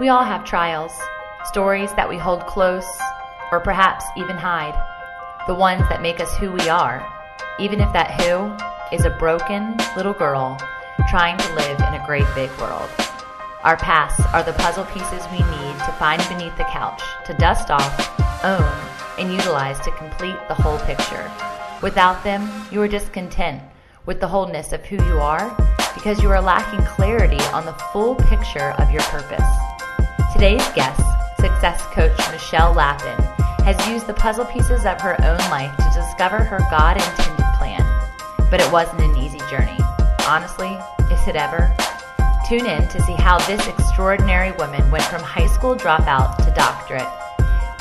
We all have trials, stories that we hold close or perhaps even hide, the ones that make us who we are, even if that who is a broken little girl trying to live in a great big world. Our pasts are the puzzle pieces we need to find beneath the couch, to dust off, own, and utilize to complete the whole picture. Without them, you are discontent with the wholeness of who you are because you are lacking clarity on the full picture of your purpose. Today's guest, success coach Michelle Lappin, has used the puzzle pieces of her own life to discover her God intended plan. But it wasn't an easy journey. Honestly, is it ever? Tune in to see how this extraordinary woman went from high school dropout to doctorate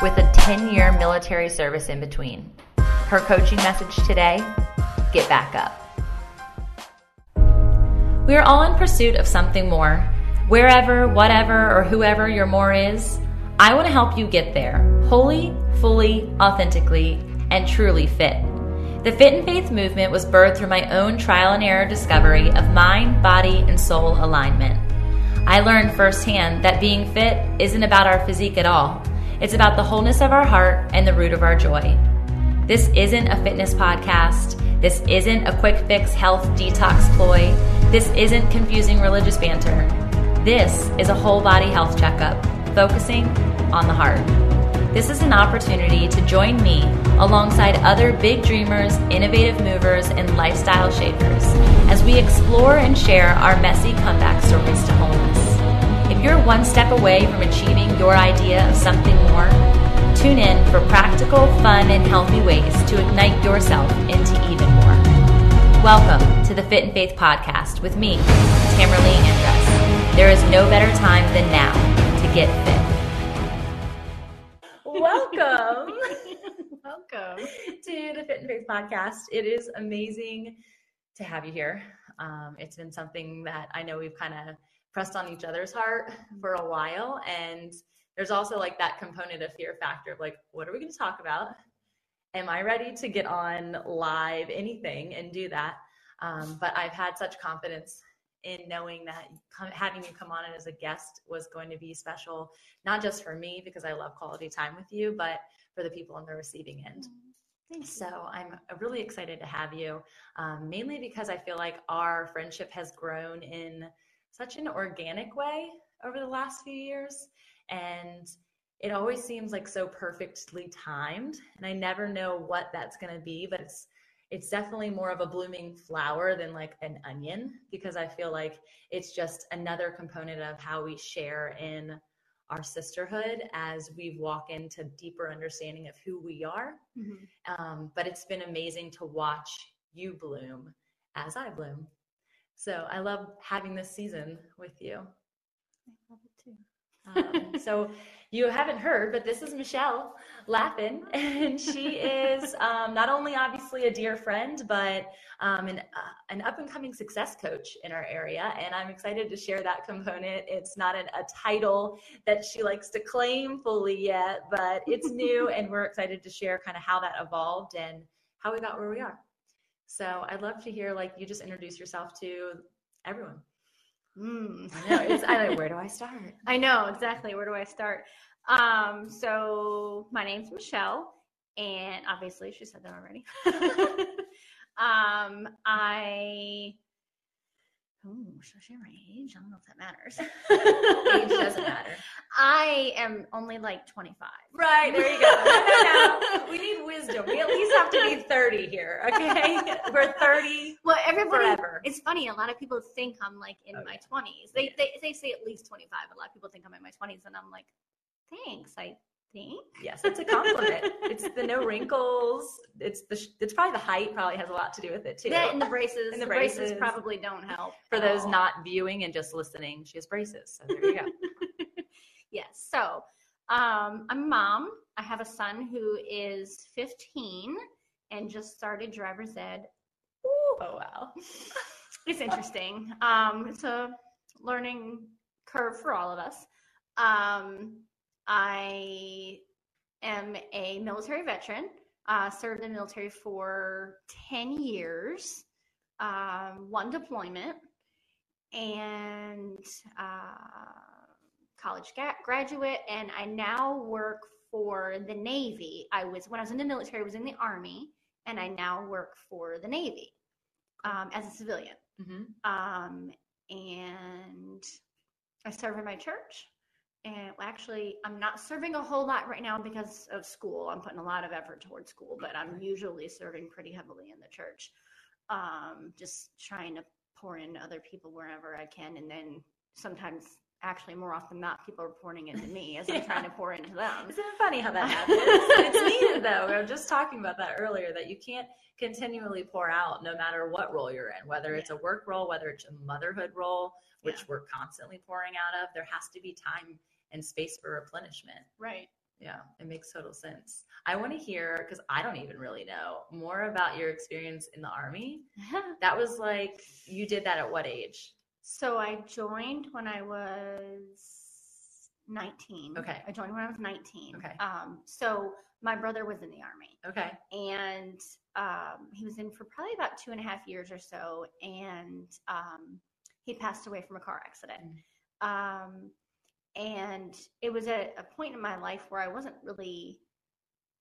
with a 10 year military service in between. Her coaching message today get back up. We are all in pursuit of something more. Wherever, whatever, or whoever your more is, I want to help you get there wholly, fully, authentically, and truly fit. The Fit in Faith movement was birthed through my own trial and error discovery of mind, body, and soul alignment. I learned firsthand that being fit isn't about our physique at all. It's about the wholeness of our heart and the root of our joy. This isn't a fitness podcast. This isn't a quick fix health detox ploy. This isn't confusing religious banter. This is a whole body health checkup focusing on the heart. This is an opportunity to join me alongside other big dreamers, innovative movers, and lifestyle shapers as we explore and share our messy comeback stories to wholeness. If you're one step away from achieving your idea of something more, tune in for practical, fun, and healthy ways to ignite yourself into even more. Welcome to the Fit in Faith podcast with me, Tamra Leigh Andress. There is no better time than now to get fit. Welcome. Welcome. to the Fit in Faith podcast. It is amazing to have you here. Um, it's been something that I know we've kind of pressed on each other's heart for a while. And there's also like that component of fear factor of like, what are we going to talk about? Am I ready to get on live anything and do that? Um, but I've had such confidence in knowing that having you come on as a guest was going to be special, not just for me because I love quality time with you, but for the people on the receiving end. Thank. So I'm really excited to have you, um, mainly because I feel like our friendship has grown in such an organic way over the last few years. And it always seems like so perfectly timed. And I never know what that's going to be, but it's it's definitely more of a blooming flower than like an onion because I feel like it's just another component of how we share in our sisterhood as we walk into deeper understanding of who we are. Mm-hmm. Um, but it's been amazing to watch you bloom as I bloom. So I love having this season with you. I love it too. Um, so you haven't heard, but this is Michelle Lappin, and she is um, not only obviously a dear friend, but um, an, uh, an up and coming success coach in our area. And I'm excited to share that component. It's not an, a title that she likes to claim fully yet, but it's new, and we're excited to share kind of how that evolved and how we got where we are. So I'd love to hear like you just introduce yourself to everyone. Mm. I know. It's, I know. Where do I start? I know exactly. Where do I start? Um, so my name's Michelle, and obviously she said that already. um, I Oh, should I share my age? I don't know if that matters. age doesn't matter. I am only like 25. Right, there you go. we need wisdom. We at least have to be 30 here, okay? We're 30 well, everybody, forever. It's funny. A lot of people think I'm like in Oh, my yeah. 20s. They, they, they say at least 25. A lot of people think I'm in my 20s, and I'm like, thanks. I think. Yes, it's a compliment. it's the no wrinkles. It's the it's probably the height probably has a lot to do with it too. That and the braces. And the the braces. braces. probably don't help. For those all. not viewing and just listening, she has braces. So there you go. yes. So um, I'm a mom. I have a son who is 15 and just started driver's ed. oh wow. It's interesting. Um, it's a learning curve for all of us. Um, I am a military veteran. Uh, served in the military for 10 years, um, one deployment, and uh, college ga- graduate, and I now work for the Navy. I was when I was in the military, I was in the Army, and I now work for the Navy um, as a civilian. hmm Um, and I serve in my church. And well, actually, I'm not serving a whole lot right now because of school. I'm putting a lot of effort towards school, but I'm usually serving pretty heavily in the church. Um, just trying to pour in other people wherever I can. And then sometimes, actually, more often than not, people are pouring into me as I'm trying to pour into them. Isn't it funny how that happens? it's needed though. We were just talking about that earlier that you can't continually pour out no matter what role you're in, whether it's a work role, whether it's a motherhood role, which Yeah. we're constantly pouring out of. There has to be time and space for replenishment. Right. Yeah, it makes total sense. I want to hear because I don't even really know more about your experience in the army. That was like you did that at what age? So I joined when I was 19. Okay. I joined when I was 19. Okay. Um, so my brother was in the army Okay. and um, he was in for probably about two and a half years or so. And um, he passed away from a car accident. Um, and it was a, a point in my life where I wasn't really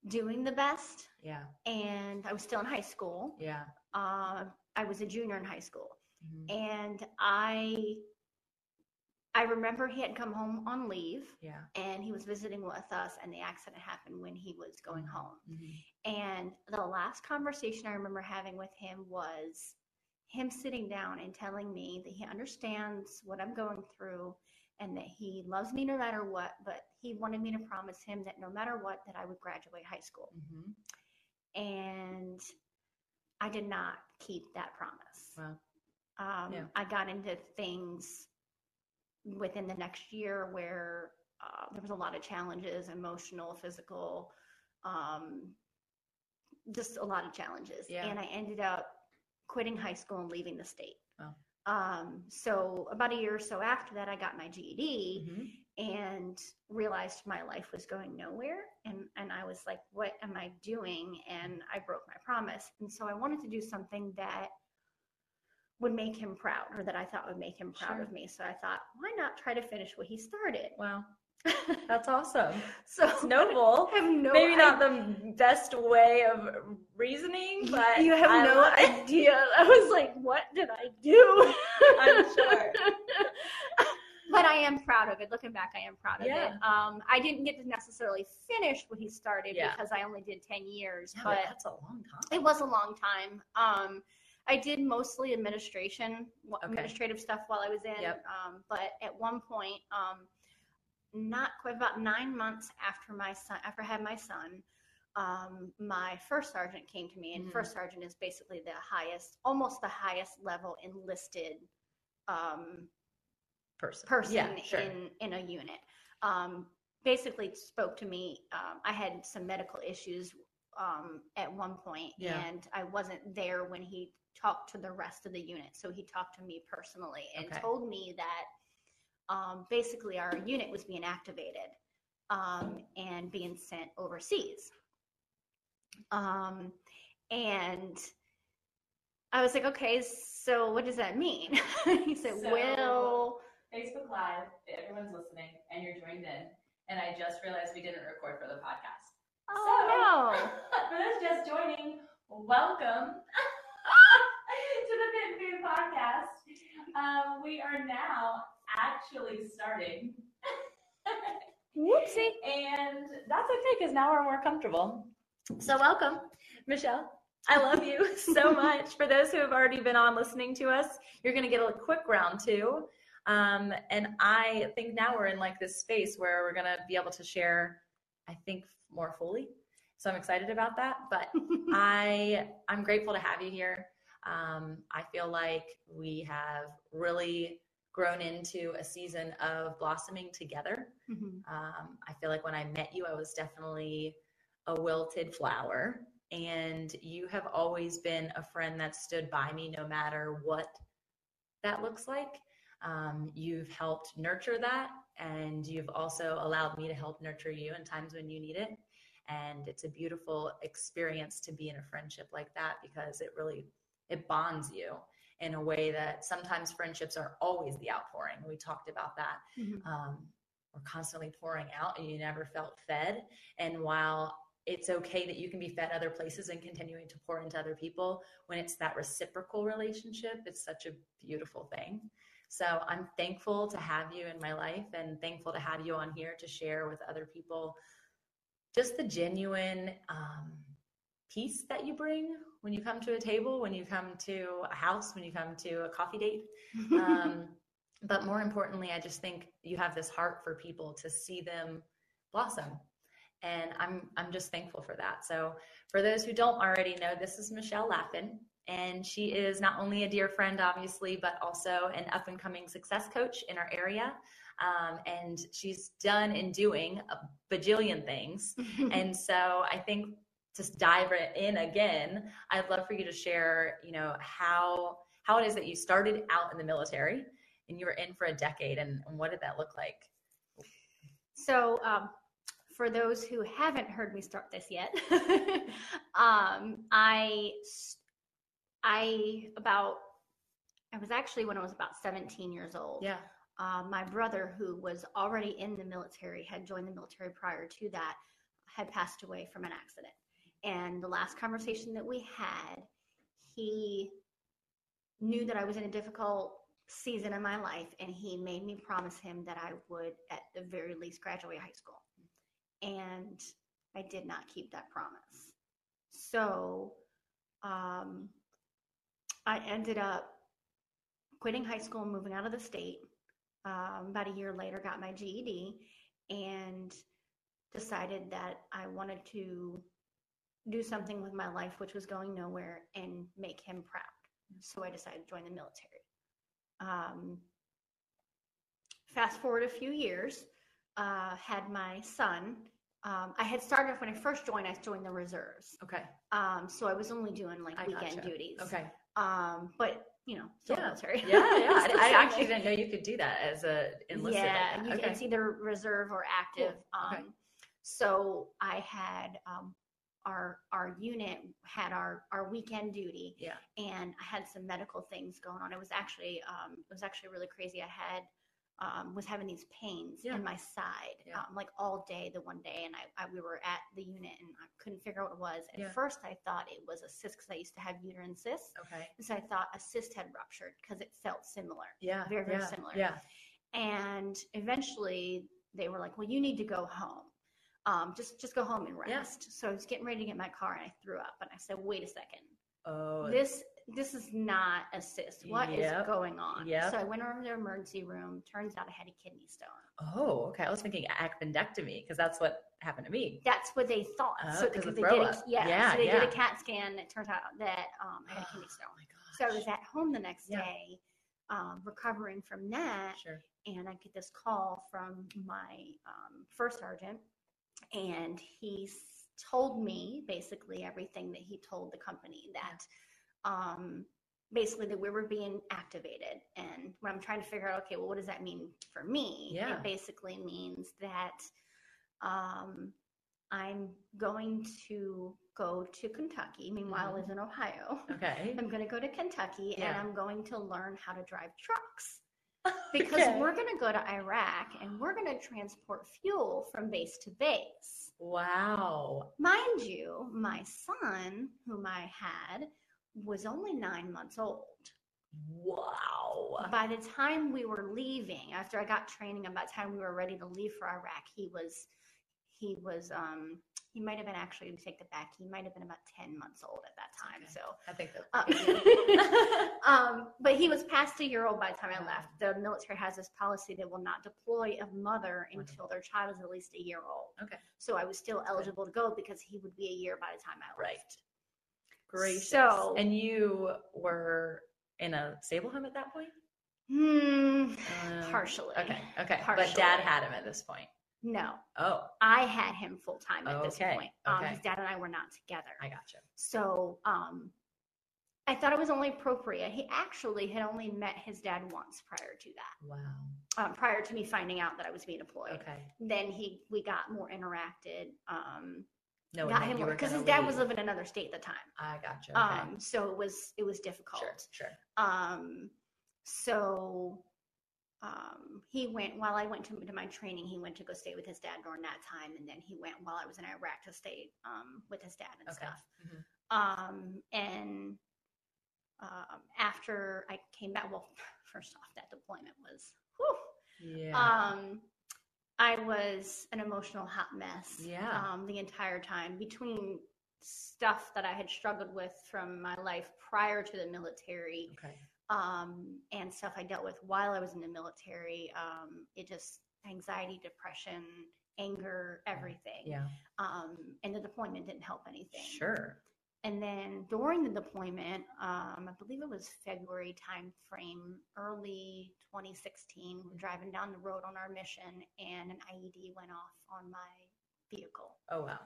doing the best. Yeah. And I was still in high school. Yeah. Uh, I was a junior in high school Mhm. and I I remember he had come home on leave Yeah. and he was visiting with us and the accident happened when he was going home. Mhm. And the last conversation I remember having with him was him sitting down and telling me that he understands what I'm going through and that he loves me no matter what, but he wanted me to promise him that no matter what that I would graduate high school. Mhm. And I did not keep that promise. Wow. Um, Yeah. I got into things within the next year where uh, there was a lot of challenges, emotional, physical, um, just a lot of challenges. Yeah. And I ended up quitting high school and leaving the state. Wow. Um, so about a year or so after that, I got my GED Mhm. and realized my life was going nowhere and and I was like what am I doing and I broke my promise and so I wanted to do something that would make him proud or that I thought would make him proud Sure. of me so I thought why not try to finish what he started Wow. That's awesome. so It's noble. I have no Maybe not the best way of reasoning, but you have I no it. idea I was like what did I do I'm sure. but I am proud of it. Looking back, I am proud of Yeah. it. Um, I didn't get to necessarily finish what he started Yeah. because I only did 10 years, Yeah, but but that's a long time. it was a long time. Um, I did mostly administration, Okay. administrative stuff while I was in. Yep. Um, but at one point, um, not quite about nine months after my son, after I had my son, um, my first sergeant came to me, and Mhm. first sergeant is basically the highest, almost the highest level enlisted um, person. person Yeah, sure. in in a unit. Um, basically spoke to me. Um, I had some medical issues um, at one point, Yeah. and I wasn't there when he talked to the rest of the unit. So he talked to me personally and Okay. told me that um, basically our unit was being activated um, and being sent overseas. Um, and I was like, okay, so what does that mean? he said, So- well, Facebook Live, everyone's listening, and you're joined in. And I just realized we didn't record for the podcast. oh no! For those just joining, welcome to the Fit Food Podcast. Um, we are now actually starting, whoopsie. and that's okay because now we're more comfortable. So, welcome, Michelle. I love you so much. For those who have already been on listening to us, you're going to get a quick round two. Um, and I think now we're in like this space where we're going to be able to share, I think, more fully. So I'm excited about that. But I I'm grateful to have you here. Um, I feel like we have really grown into a season of blossoming together. Mhm. Um, I feel like when I met you, I was definitely a wilted flower, and you have always been a friend that stood by me no matter what that looks like. Um, you've helped nurture that, and you've also allowed me to help nurture you in times when you need it. And it's a beautiful experience to be in a friendship like that because it really it bonds you in a way that sometimes friendships are always the outpouring. We talked about that Mhm. um, were constantly pouring out and you never felt fed. And while it's okay that you can be fed other places and continuing to pour into other people, when it's that reciprocal relationship, it's such a beautiful thing. So I'm thankful to have you in my life and thankful to have you on here to share with other people just the genuine um, peace that you bring when you come to a table, when you come to a house, when you come to a coffee date. Um, but more importantly, I just think you have this heart for people to see them blossom. And I'm I'm just thankful for that. So for those who don't already know, this is Michelle Lappin. And she is not only a dear friend, obviously, but also an up and coming success coach in our area. Um, and she's done and doing a bajillion things. and so I think to dive in again, I'd love for you to share, you know, how how it is that you started out in the military and you were in for a decade, and, and what did that look like? So, um, for those who haven't heard me start this yet, um, I I about I was actually when I was about 17 years old. Yeah. Uh, my brother, who was already in the military, had joined the military prior to that, had passed away from an accident. And the last conversation that we had, he knew that I was in a difficult season in my life, and he made me promise him that I would, at the very least, graduate high school. And I did not keep that promise. So um, I ended up quitting high school, moving out of the state. Um, about a year later, got my GED and decided that I wanted to do something with my life, which was going nowhere, and make him proud. So I decided to join the military. Um, fast forward a few years, uh, had my son. Um, I had started when I first joined. I joined the reserves. Okay. Um, so I was only doing like I weekend gotcha. duties. Okay. Um, but you know, still Yeah. military. Yeah, yeah. I, I actually didn't know you could do that as a enlisted. like Yeah, you, okay. it's either reserve or active. Cool. Okay. Um, So I had um, our our unit had our our weekend duty, Yeah. and I had some medical things going on. It was actually um, it was actually really crazy. I had um, was having these pains Yeah. in my side, Yeah. um, like all day the one day, and I, I we were at the unit and I couldn't figure out what it was. At Yeah. first, I thought it was a cyst because I used to have uterine cysts, Okay. and so I thought a cyst had ruptured because it felt similar Yeah. Very, very similar. Yeah. and eventually they were like well you need to go home um, just just go home and Yeah. rest so i was getting ready to get my car and i threw up and i said wait a second Oh. this this is not a cyst What is Yep. going on Yep. so i went over to the emergency room turns out i had a kidney stone Oh, okay. I was thinking appendectomy because that's what happened to me. that's what they thought Oh, so they throw did a, yeah, Yeah, so they did a cat scan and it turns out that um, i had a kidney stone Oh my gosh. so i was at home the next Yeah. day um, recovering from that Sure. and I get this call from my um, first sergeant, and he told me basically everything that he told the company that um, basically that we were being activated. And when I'm trying to figure out, okay, well, what does that mean for me? Yeah. It basically means that um, I'm going to go to Kentucky. Meanwhile, I Mhm. live in Ohio. Okay. I'm going to go to Kentucky and I'm going to learn how to drive trucks because Okay. we're going to go to Iraq and we're going to transport fuel from base to base. Wow. Mind you, my son, whom I had, was only nine months old. Wow. By the time we were leaving, after I got training, and by the time we were ready to leave for Iraq, he was, he was, um, he might have been actually, take it back, he might have been about 10 months old at that time. Okay. So, I think that. Um, um, but he was past a year old by the time I left. The military has this policy that will not deploy a mother until their child is at least a year old. Okay. So I was still eligible to go because he would be a year by the time I left Right. Gracious. So- and you were in a stable home at that point? Hmm, Um, partially. Okay. Okay. But dad had him at this point. No, Oh, I had him full time at this point. Um, okay. His dad and I were not together. I gotcha. So um, I thought it was only appropriate. He actually had only met his dad once prior to that. Wow. um, prior to me finding out that I was being employed. Okay. Then he, we got more interacted. Um, No, got him because his dad was living in another state at the time. I gotcha. Okay. Um, so it was it was difficult. sure. Sure. Um, so um, he went while I went to, to my training. He went to go stay with his dad during that time, and then he went while I was in Iraq to stay um, with his dad and Okay. stuff. Mhm. Um, and um, after I came back, well, first off, that deployment was, whew, Yeah. um, I was an emotional hot mess. Yeah. Um, the entire time between stuff that I had struggled with from my life prior to the military, okay. Um, and stuff I dealt with while I was in the military. Um, it just anxiety, depression, anger, everything. Yeah. Um, and the deployment didn't help anything. Sure. And then during the deployment, um, I believe it was February timeframe, early 2016, we're driving down the road on our mission and an IED went off on my vehicle. Oh wow.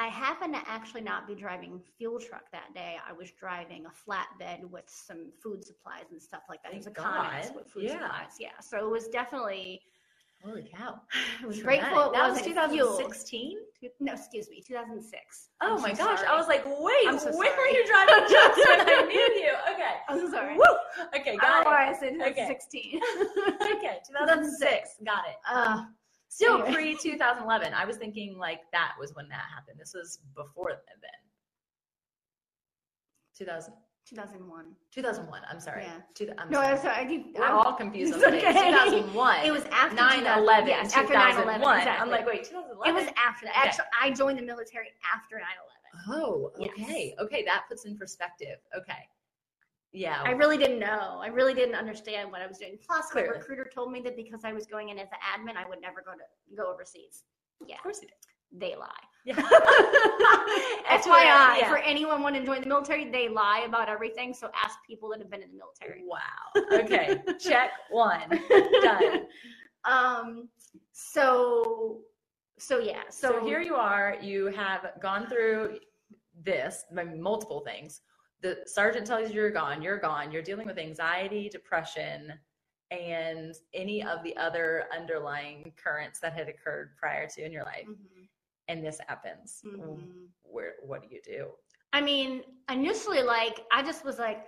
I happened to actually not be driving fuel truck that day. I was driving a flatbed with some food supplies and stuff like that. It was a God. with food Yeah. supplies. Yeah. So it was definitely, Holy cow. I was grateful it That was 2016. No, excuse me, 2006. Oh I'm my so gosh. sorry. I was like, wait, I'm so when were you driving trucks when I knew you? Okay. I'm so sorry. Woo! Okay, got know it. why I said Okay. 2016. Okay, 2006. Got it. Uh, Still Anyway. pre 2011. I was thinking like that was when that happened. This was before then. 2000, 2001. 2001. I'm sorry. Yeah. Two, I'm No, sorry. I'm sorry. I keep, We're I'm- all confused on It's the dates. okay. 2001. It was after 9 2000 11. yes, after 9/11, 2001. I'm like, wait, 2011? It was after that. Okay. Actually, I joined the military after 9/11. Oh, Yes. okay. Okay, that puts in perspective. Okay. Yeah. I really didn't know. I really didn't understand what I was doing. Plus, Clearly. recruiter told me that because I was going in as an admin, I would never go to go overseas. Yeah, of course you did. they lie. Yeah. FYI, Yeah. for anyone wanting to join the military, they lie about everything. So ask people that have been in the military. Wow. Okay. Check one. Done. Um. So. So yeah. So, So, here you are. You have gone through this, multiple things. The sergeant tells you you're gone. You're gone. You're dealing with anxiety, depression, and any of the other underlying currents that had occurred prior to in your life. Mhm, And this happens. mhm. Where? What do you do? I mean, initially, like I just was like,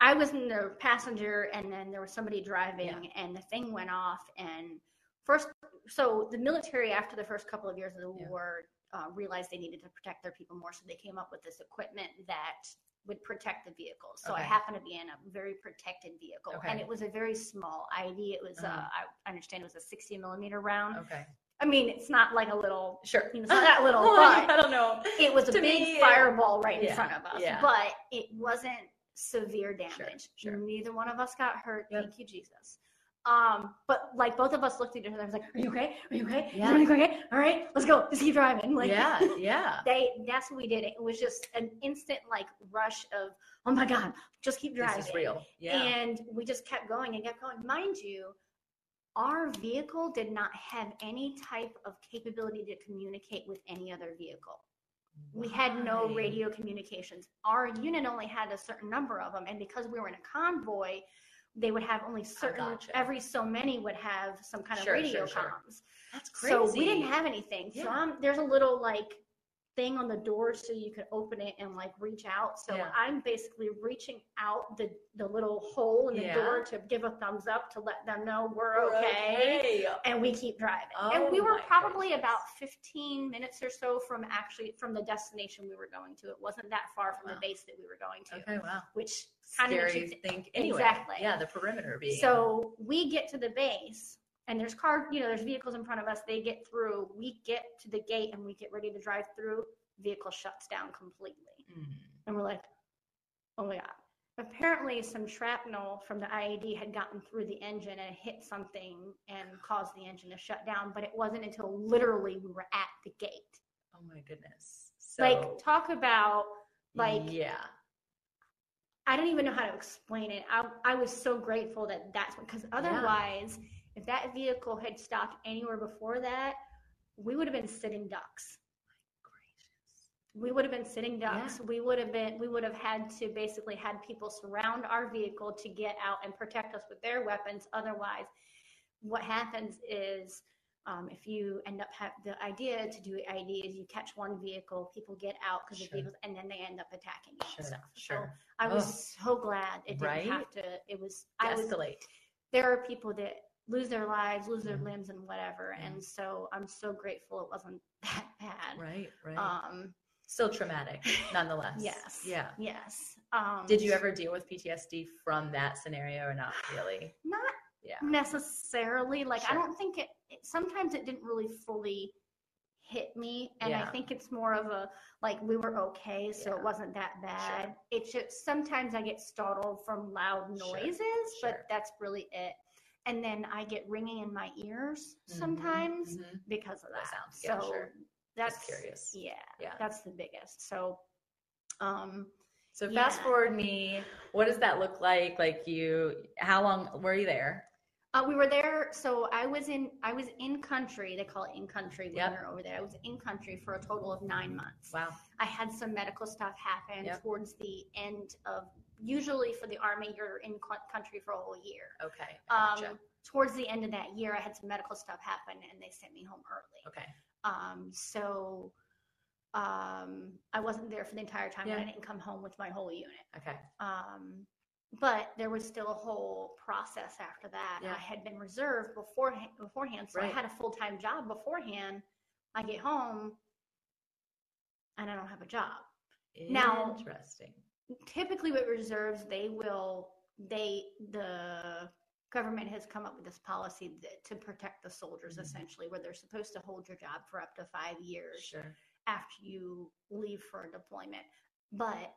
I was in the passenger, and then there was somebody driving, and the thing went off. And first, so the military, after the first couple of years of the Yeah. war, uh, realized they needed to protect their people more, so they came up with this equipment that would protect the vehicle. So I Okay. happened to be in a very protected vehicle, and it was a very small ID. It was, uh, Uh-huh. I understand, it was a 60 millimeter round. Okay. I mean, it's not like a little, Sure. you know, it's not that little, Like, but I don't know. it was a To big me, fireball right in front of us, yeah. but it wasn't severe damage. sure. Neither one of us got hurt. Yep. Thank you, Jesus. Um, but like both of us looked at each other and was like, "Are you okay? Are you okay? Yeah. Everything okay? All right, let's go. Let's keep driving." Like, yeah. Yeah. they that's what we did. It was just an instant like rush of, "Oh my god, just keep driving." This is real. Yeah. And we just kept going and kept going. Mind you, our vehicle did not have any type of capability to communicate with any other vehicle. We had no radio communications. Our unit only had a certain number of them, and because we were in a convoy, they would have only certain. gotcha. Every so many would have some kind Sure, of radio sure, sure. comms. That's crazy. So we didn't have anything. So I'm, there's a little like thing on the door so you could open it and like reach out. So Yeah. I'm basically reaching out the the little hole in the Yeah. door to give a thumbs up to let them know we're, We're okay. And we keep driving. and oh we Oh were probably goodness. about 15 minutes or so from actually from the destination we were going to. It wasn't that far from Wow. the base that we were going to, Okay. Wow. which kind of Scary makes you think. Anyway, Exactly. Yeah. The perimeter being. so we get to the base and there's car, you know, there's vehicles in front of us. They get through. We get to the gate and we get ready to drive through. Vehicle shuts down completely. Mm. And we're like, oh my God. Apparently, some shrapnel from the IED had gotten through the engine and hit something and caused the engine to shut down. But it wasn't until literally we were at the gate. Oh my goodness. So, like, talk about, like, yeah. I don't even know how to explain it. I, I was so grateful that that's because otherwise, if that vehicle had stopped anywhere before that, we would have been sitting ducks. Gracious. We would have been sitting Yeah. ducks. We would have been, we would have had to basically had people surround our vehicle to get out and protect us with their weapons. Otherwise, what happens is um, if you end up have the idea to do ID is you catch one vehicle, people get out because Sure. the vehicles, and then they end up attacking you Sure. and stuff. So Sure. I was so glad it didn't Right? have to. It was I was Escalate. there are people that lose their lives, lose their Yeah. limbs, and whatever. Yeah. And so I'm so grateful it wasn't that bad. Right, right. Um, Still traumatic, nonetheless. yes. Yeah. Yes. Um, Did you ever deal with PTSD from that scenario or not really? Not Yeah. necessarily. Like I don't think it, it. Sometimes it didn't really fully hit me, and I think it's more of a like we were okay, so Yeah. it wasn't that bad. It's just sometimes I get startled from loud Sure, noises, sure. but that's really it. And then I get ringing in my ears Mhm, sometimes mhm. because of That that. sounds- yeah, so sure. that's Just curious. Yeah, Yeah. that's the biggest. So, um, So fast Yeah. forward me, what does that look like? Like you, how long were you there? Uh, we were there. So I was in I was in country. They call it in country when Yep. you're over there. I was in country for a total of nine months. Wow. I had some medical stuff happen Yep. towards the end of. Usually for the army, you're in country for a whole year. Okay. Um, Gotcha. towards the end of that year, I had some medical stuff happen, and they sent me home early. okay. Um, so um, I wasn't there for the entire time, and I didn't come home with my whole unit. Okay. Um, but there was still a whole process after that. Yeah. I had been reserved beforehand, beforehand, so I had a full time job beforehand. I get home and I don't have a job. Now- Interesting. Typically, with reserves, they will they the government has come up with this policy that, to protect the soldiers Mhm. essentially where they're supposed to hold your job for up to five years Sure. after you leave for a deployment. But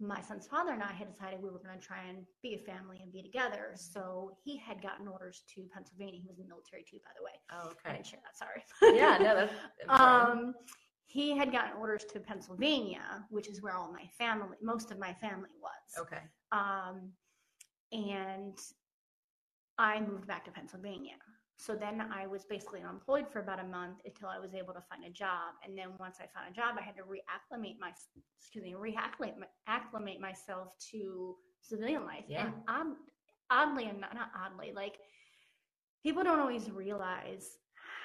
my son's father and I had decided we were going to try and be a family and be together. So he had gotten orders to Pennsylvania. He was in the military too, by the way. Oh, okay. I didn't share that. Sorry. Yeah, no, that's important. um, he had gotten orders to Pennsylvania, which is where all my family, most of my family was. okay. Um, and I moved back to Pennsylvania. So then I was basically unemployed for about a month until I was able to find a job. And then once I found a job, I had to reacclimate my, excuse me, reacclimate acclimate myself to civilian life. Yeah. And odd, oddly, and not, not oddly, like people don't always realize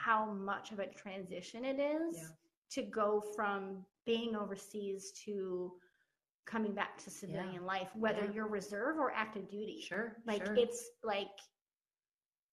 how much of a transition it is Yeah. To go from being overseas to coming back to civilian life, whether Yeah. you're reserve or active duty. Sure. Like sure. it's like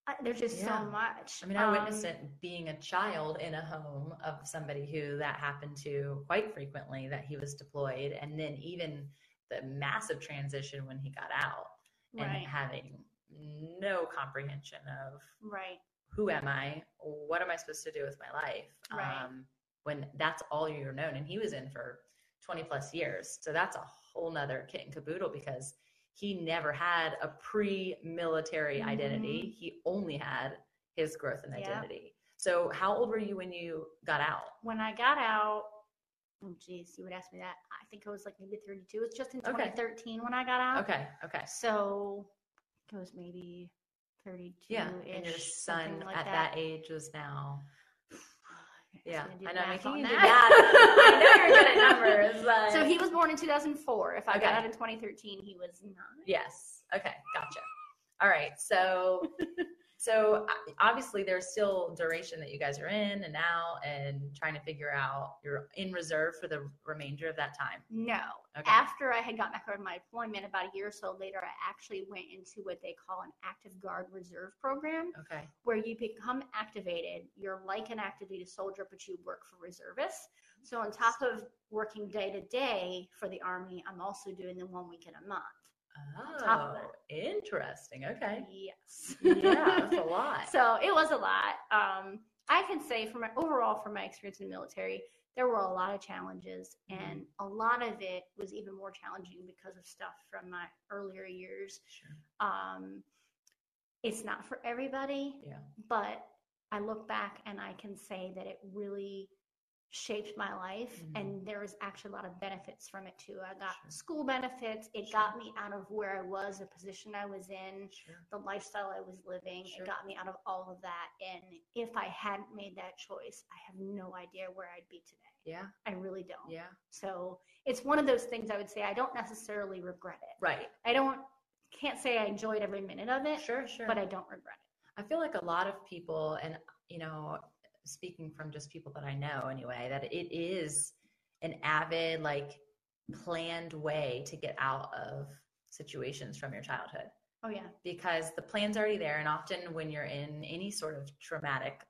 I, there's just Yeah. so much. I mean, I witnessed Um, it being a child in a home of somebody who that happened to quite frequently, that he was deployed, and then even the massive transition when he got out and Right. having no comprehension of Right. who am I? What am I supposed to do with my life? Right. Um, when that's all you're known. And he was in for 20 plus years. So that's a whole nother kit and caboodle because he never had a pre military mm-hmm. identity. He only had his growth and identity. So how old were you when you got out? When I got out, oh geez, you would ask me that. I think it was like maybe 32. It was just in Okay. 2013 when I got out. Okay. Okay. So it was maybe 32. Yeah. And your son like at that. age was now. Yeah. I know. I can you that. that. I know you're good at numbers. But... So he was born in 2004. If I Okay. got out in 2013, he was nine. Yes. Okay. Gotcha. All right. So, so obviously there's still duration that you guys are in and out and trying to figure out you're in reserve for the remainder of that time. No. Okay. After I had gotten back from my deployment, about a year or so later, I actually went into what they call an active guard reserve program, Okay. where you become activated. You're like an active duty soldier, but you work for reservists. So on top of working day to day for the army, I'm also doing the one week in a month. Oh, interesting. Okay. Yes. Yeah, that's a lot. So it was a lot. Um, I can say from my overall from my experience in the military, there were a lot of challenges, Mhm. and a lot of it was even more challenging because of stuff from my earlier years. Sure. Um, it's not for everybody, Yeah. but I look back and I can say that it really shaped my life Mhm. and there was actually a lot of benefits from it too. I got Sure. school benefits. It Sure. got me out of where I was, the position I was in, Sure. the lifestyle I was living. It got me out of all of that. And if I hadn't made that choice, I have no idea where I'd be today. Yeah. I really don't. Yeah. So it's one of those things I would say I don't necessarily regret it. Right. I don't can't say I enjoyed every minute of it, Sure. Sure. but I don't regret it. I feel like a lot of people, and you know, speaking from just people that I know anyway, that it is an avid, like planned way to get out of situations from your childhood. Oh yeah. because the plan's already there. And often when you're in any sort of traumatic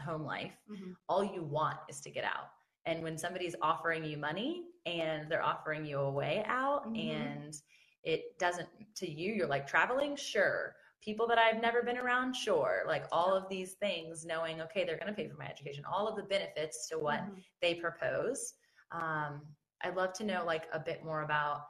home life, Mhm. all you want is to get out. And when somebody's offering you money and they're offering you a way out Mhm. and it doesn't to you, you're like traveling, sure. People that I've never been around, sure. Like all of these things, knowing, okay, they're going to pay for my education, all of the benefits to what Mhm. they propose. Um, I'd love to know like a bit more about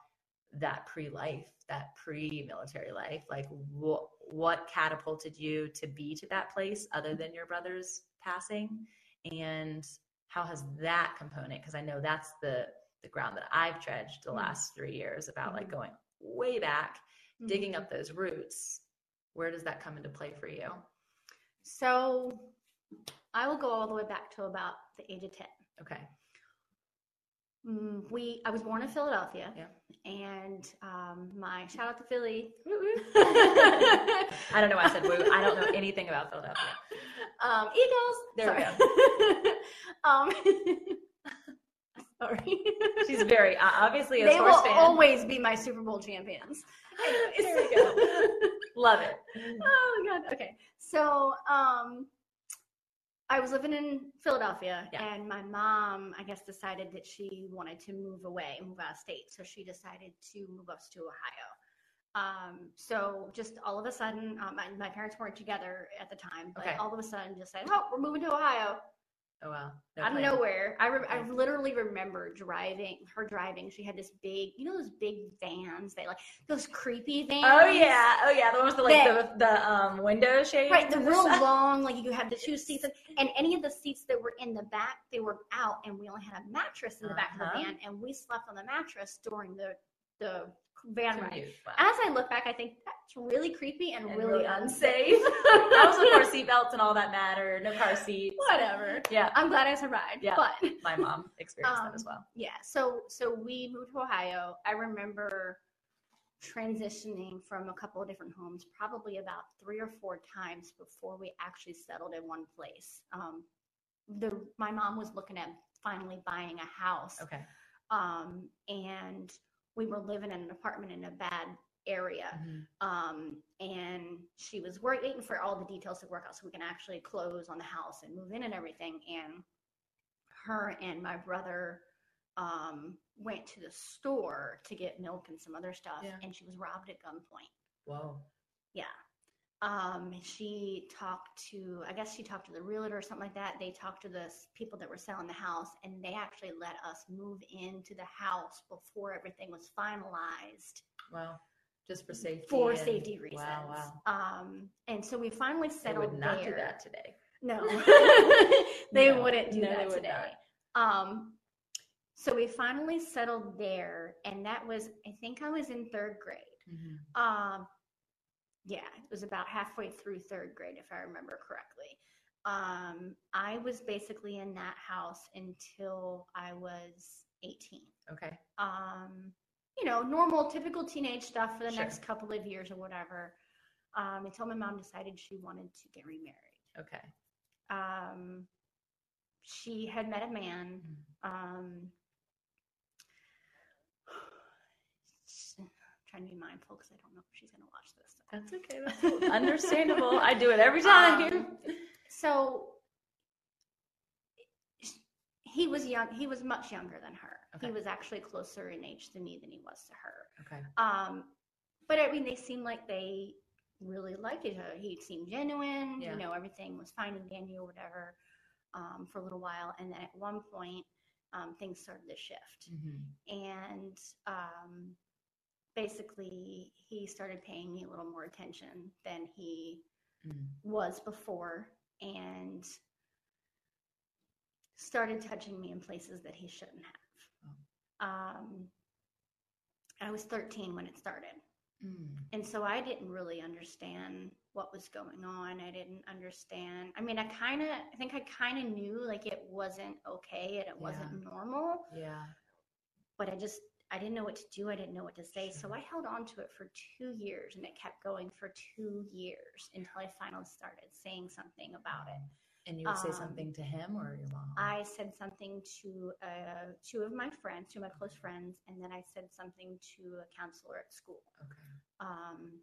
that pre-life, that pre-military life. Like what what catapulted you to be to that place other than your brother's passing, and how has that component? Because I know that's the the ground that I've dredged the Mhm. last three years about like Mhm. going way back, digging Mhm. up those roots. Where does that come into play for you? So I will go all the way back to about the age of 10. Okay. Mm, we I was born in Philadelphia. Yeah. And um, my shout out to Philly. I don't know why I said woo. I don't know anything about Philadelphia. um, Eagles. There we go. um, sorry. She's very uh, obviously a they will fan. always be my Super Bowl champions. There we go. Love it. oh god. Okay. So um I was living in Philadelphia Yeah. and my mom, I guess, decided that she wanted to move away, move out of state. So she decided to move us to Ohio. Um, so just all of a sudden, um, my, my parents weren't together at the time, but Okay. all of a sudden just said, Oh, we're moving to Ohio. Oh wow. out of nowhere. I, re- I literally remember driving her driving. She had this big, you know, those big vans. They like those creepy vans. Oh yeah. Oh yeah. The one with the like That- the, the um window shades. Right, the real long, like you have the two seats, and, and any of the seats that were in the back, they were out, and we only had a mattress in the back of Uh-huh. the van, and we slept on the mattress during the the van ride. Commute. As I look back, I think that's really creepy and, And really really unsafe. that was before seatbelts and all that matter. No car seats. Whatever. Yeah. I'm glad I survived. Yeah. But My mom experienced that Um, as well. yeah so so we moved to ohio i remember transitioning from a couple of different homes probably about three or four times before we actually settled in one place um the my mom was looking at finally buying a house Okay. um and we were living in an apartment in a bad area Mhm. um, and she was waiting for all the details to work out so we can actually close on the house and move in and everything. And her and my brother um, went to the store to get milk and some other stuff, Yeah. and she was robbed at gunpoint. Whoa. Yeah. Um, she talked to, I guess she talked to the realtor or something like that. They talked to the people that were selling the house, and they actually let us move into the house before everything was finalized Wow. Just for safety. for and- safety reasons. Wow. Wow. Um, and so we finally They settled would not there. do that today. No, they No. wouldn't do No, that today. Um, so we finally settled there, and that was, I think I was in third grade. Mhm. Um, yeah, it was about halfway through third grade, if I remember correctly. Um, I was basically in that house until I was 18. Okay. Um, you know, normal, typical teenage stuff for the Sure. next couple of years or whatever. Um, until my mom decided she wanted to get remarried. Okay. Um, she had met a man. Mhm. Um, trying to be mindful because I don't know if she's going to watch this. That's okay. That's understandable. I do it every time. Um, so he was young. He was much younger than her. Okay. He was actually closer in age to me than he was to her. okay. Um, but I mean, they seemed like they really liked each other. He seemed genuine. Yeah. You know, everything was fine and dandy or whatever um, for a little while. And then at one point, um, things started to shift. Mhm. And um, basically, he started paying me a little more attention than he Mhm. was before and started touching me in places that he shouldn't have. Um, I was 13 when it started. Mm. And so I didn't really understand what was going on. I didn't understand. I mean, I kind of, I think I kind of knew like it wasn't okay and it wasn't normal, Yeah. but I just, I didn't know what to do. I didn't know what to say. So I held on to it for two years and it kept going for two years until I finally started saying something about it. And you would say Um, something to him or your mom? I said something to uh, two of my friends, two of my close friends, and then I said something to a counselor at school. okay. Um,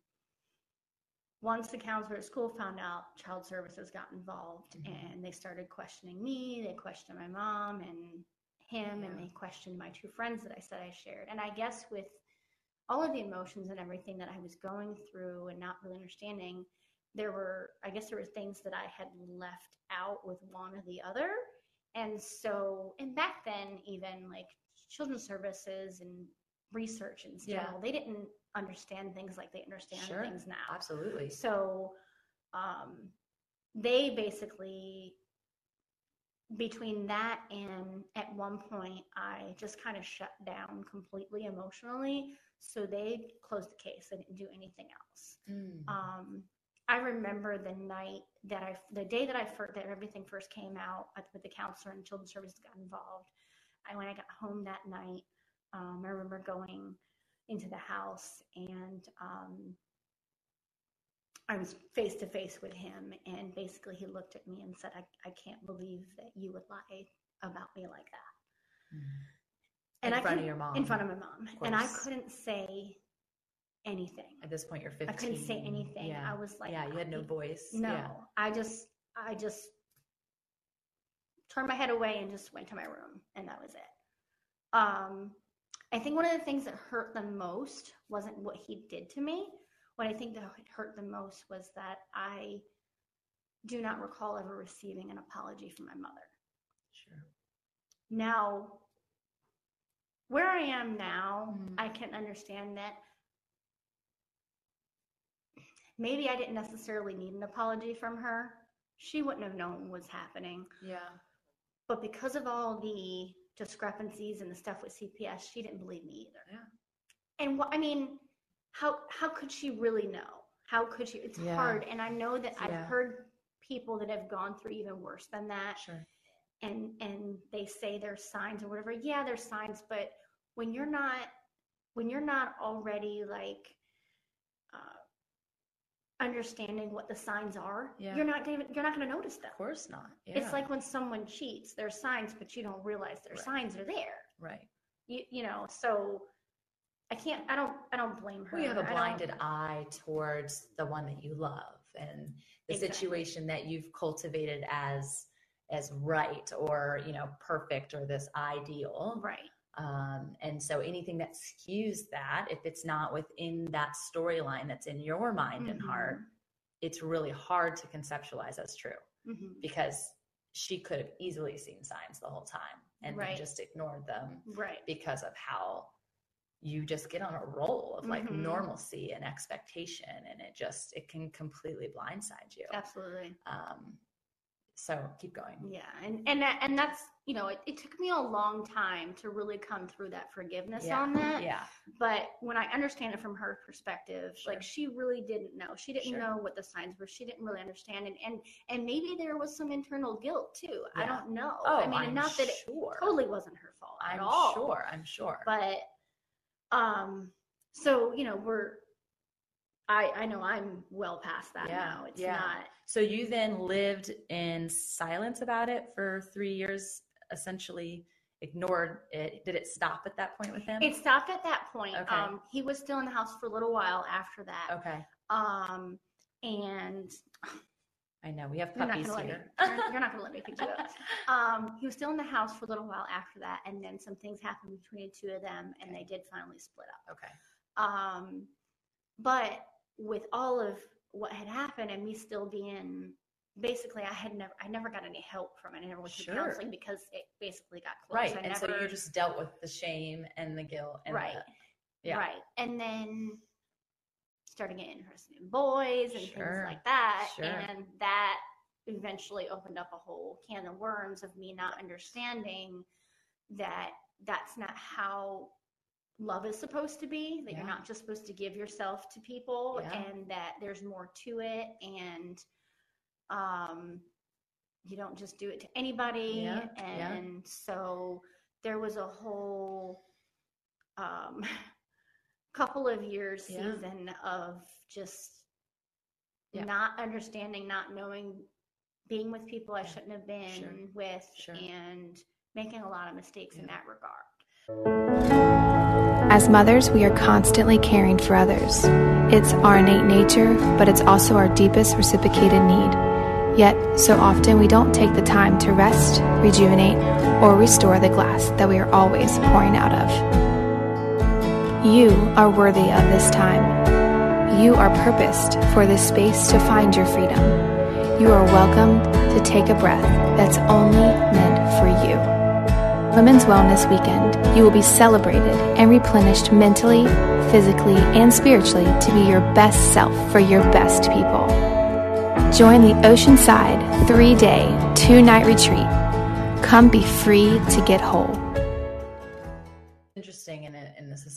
once the counselor at school found out child services got involved Mhm. and they started questioning me, they questioned my mom and him, and they questioned my two friends that I said I shared. And I guess with all of the emotions and everything that I was going through and not really understanding, there were, I guess, there were things that I had left out with one or the other. And so, and back then, even like children's services and research in Yeah. they didn't understand things like they understand Sure. things now. Absolutely. So um, they basically, between that and at one point, I just kind of shut down completely emotionally. So they closed the case. I didn't do anything else. Mm. Um, I remember the night that I, the day that I first, that everything first came out with the counselor and children's services got involved. I, when I got home that night, um, I remember going into the house and um, I was face to face with him, and basically he looked at me and said, I, I can't believe that you would lie about me like that. Mm. And in I front of your mom. In front of my mom. And I couldn't say anything. At this point, you're 15. I couldn't say anything. Yeah. I was like, yeah, you had no voice. No, Yeah. I just, I just turned my head away and just went to my room, and that was it. Um, I think one of the things that hurt the most wasn't what he did to me. What I think that hurt the most was that I do not recall ever receiving an apology from my mother. Sure. Now, where I am now, Mhm. I can understand that maybe I didn't necessarily need an apology from her. She wouldn't have known what was happening. Yeah. But because of all the discrepancies and the stuff with CPS, she didn't believe me either. Yeah. And what I mean, how how could she really know? How could she? It's Yeah. hard. And I know that Yeah. I've heard people that have gone through even worse than that Sure. and and they say there's signs or whatever yeah there's signs but when you're not when you're not already like uh, understanding what the signs are Yeah. you're not gonna you're not going to notice them Of course not. Yeah. it's like when someone cheats there's signs but you don't realize their Right. signs are there right. you, you know so i can't i don't i don't blame her Well, you have a blinded eye towards the one that you love and the Exactly. situation that you've cultivated as as right or you know perfect or this ideal right um, and so anything that skews that if it's not within that storyline that's in your mind and heart it's really hard to conceptualize as true Mhm. because she could have easily seen signs the whole time and then Right. just ignored them right because of how you just get on a roll of like Mhm. normalcy and expectation and it just it can completely blindside you absolutely um so keep going Yeah, and and that, and that's you know it, it took me a long time to really come through that forgiveness yeah on that. yeah But when I understand it from her perspective, Sure. like she really didn't know. She didn't Sure. know what the signs were. She didn't really understand, and and and maybe there was some internal guilt too. I don't know. oh I mean, I'm not that it sure totally wasn't her fault i'm all. sure i'm sure But um, so you know we're. I, I know I'm well past that Yeah, now. It's yeah. not so you then lived in silence about it for three years essentially ignored it did it stop at that point with him It stopped at that point. Okay. Um, he was still in the house for a little while after that. okay Um, and i know we have you're puppies me. here You're, you're not gonna let me pick you up. Um, he was still in the house for a little while after that, and then some things happened between the two of them, and they did finally split up. okay Um, but with all of what had happened, and me still being basically, I had never, I never got any help from it. I never went to Sure. counseling because it basically got close. right I and so you just dealt with the shame and the guilt and right. the, yeah Right. And then started getting interested in boys and Sure. things like that. Sure. And that eventually opened up a whole can of worms of me not understanding that that's not how love is supposed to be, that Yeah. you're not just supposed to give yourself to people Yeah. and that there's more to it and um you don't just do it to anybody Yeah, and so there was a whole um couple of years Yeah. season of just Yeah. not understanding not knowing being with people i Yeah. shouldn't have been Sure. with Sure. and making a lot of mistakes in that regard As mothers, we are constantly caring for others. It's our innate nature, but it's also our deepest reciprocated need. Yet, so often we don't take the time to rest, rejuvenate, or restore the glass that we are always pouring out of. You are worthy of this time. You are purposed for this space to find your freedom. You are welcome to take a breath that's only meant for you. Women's Wellness Weekend, you will be celebrated and replenished mentally, physically, and spiritually to be your best self for your best people. Join the Oceanside three day, two night retreat. Come be free to get whole.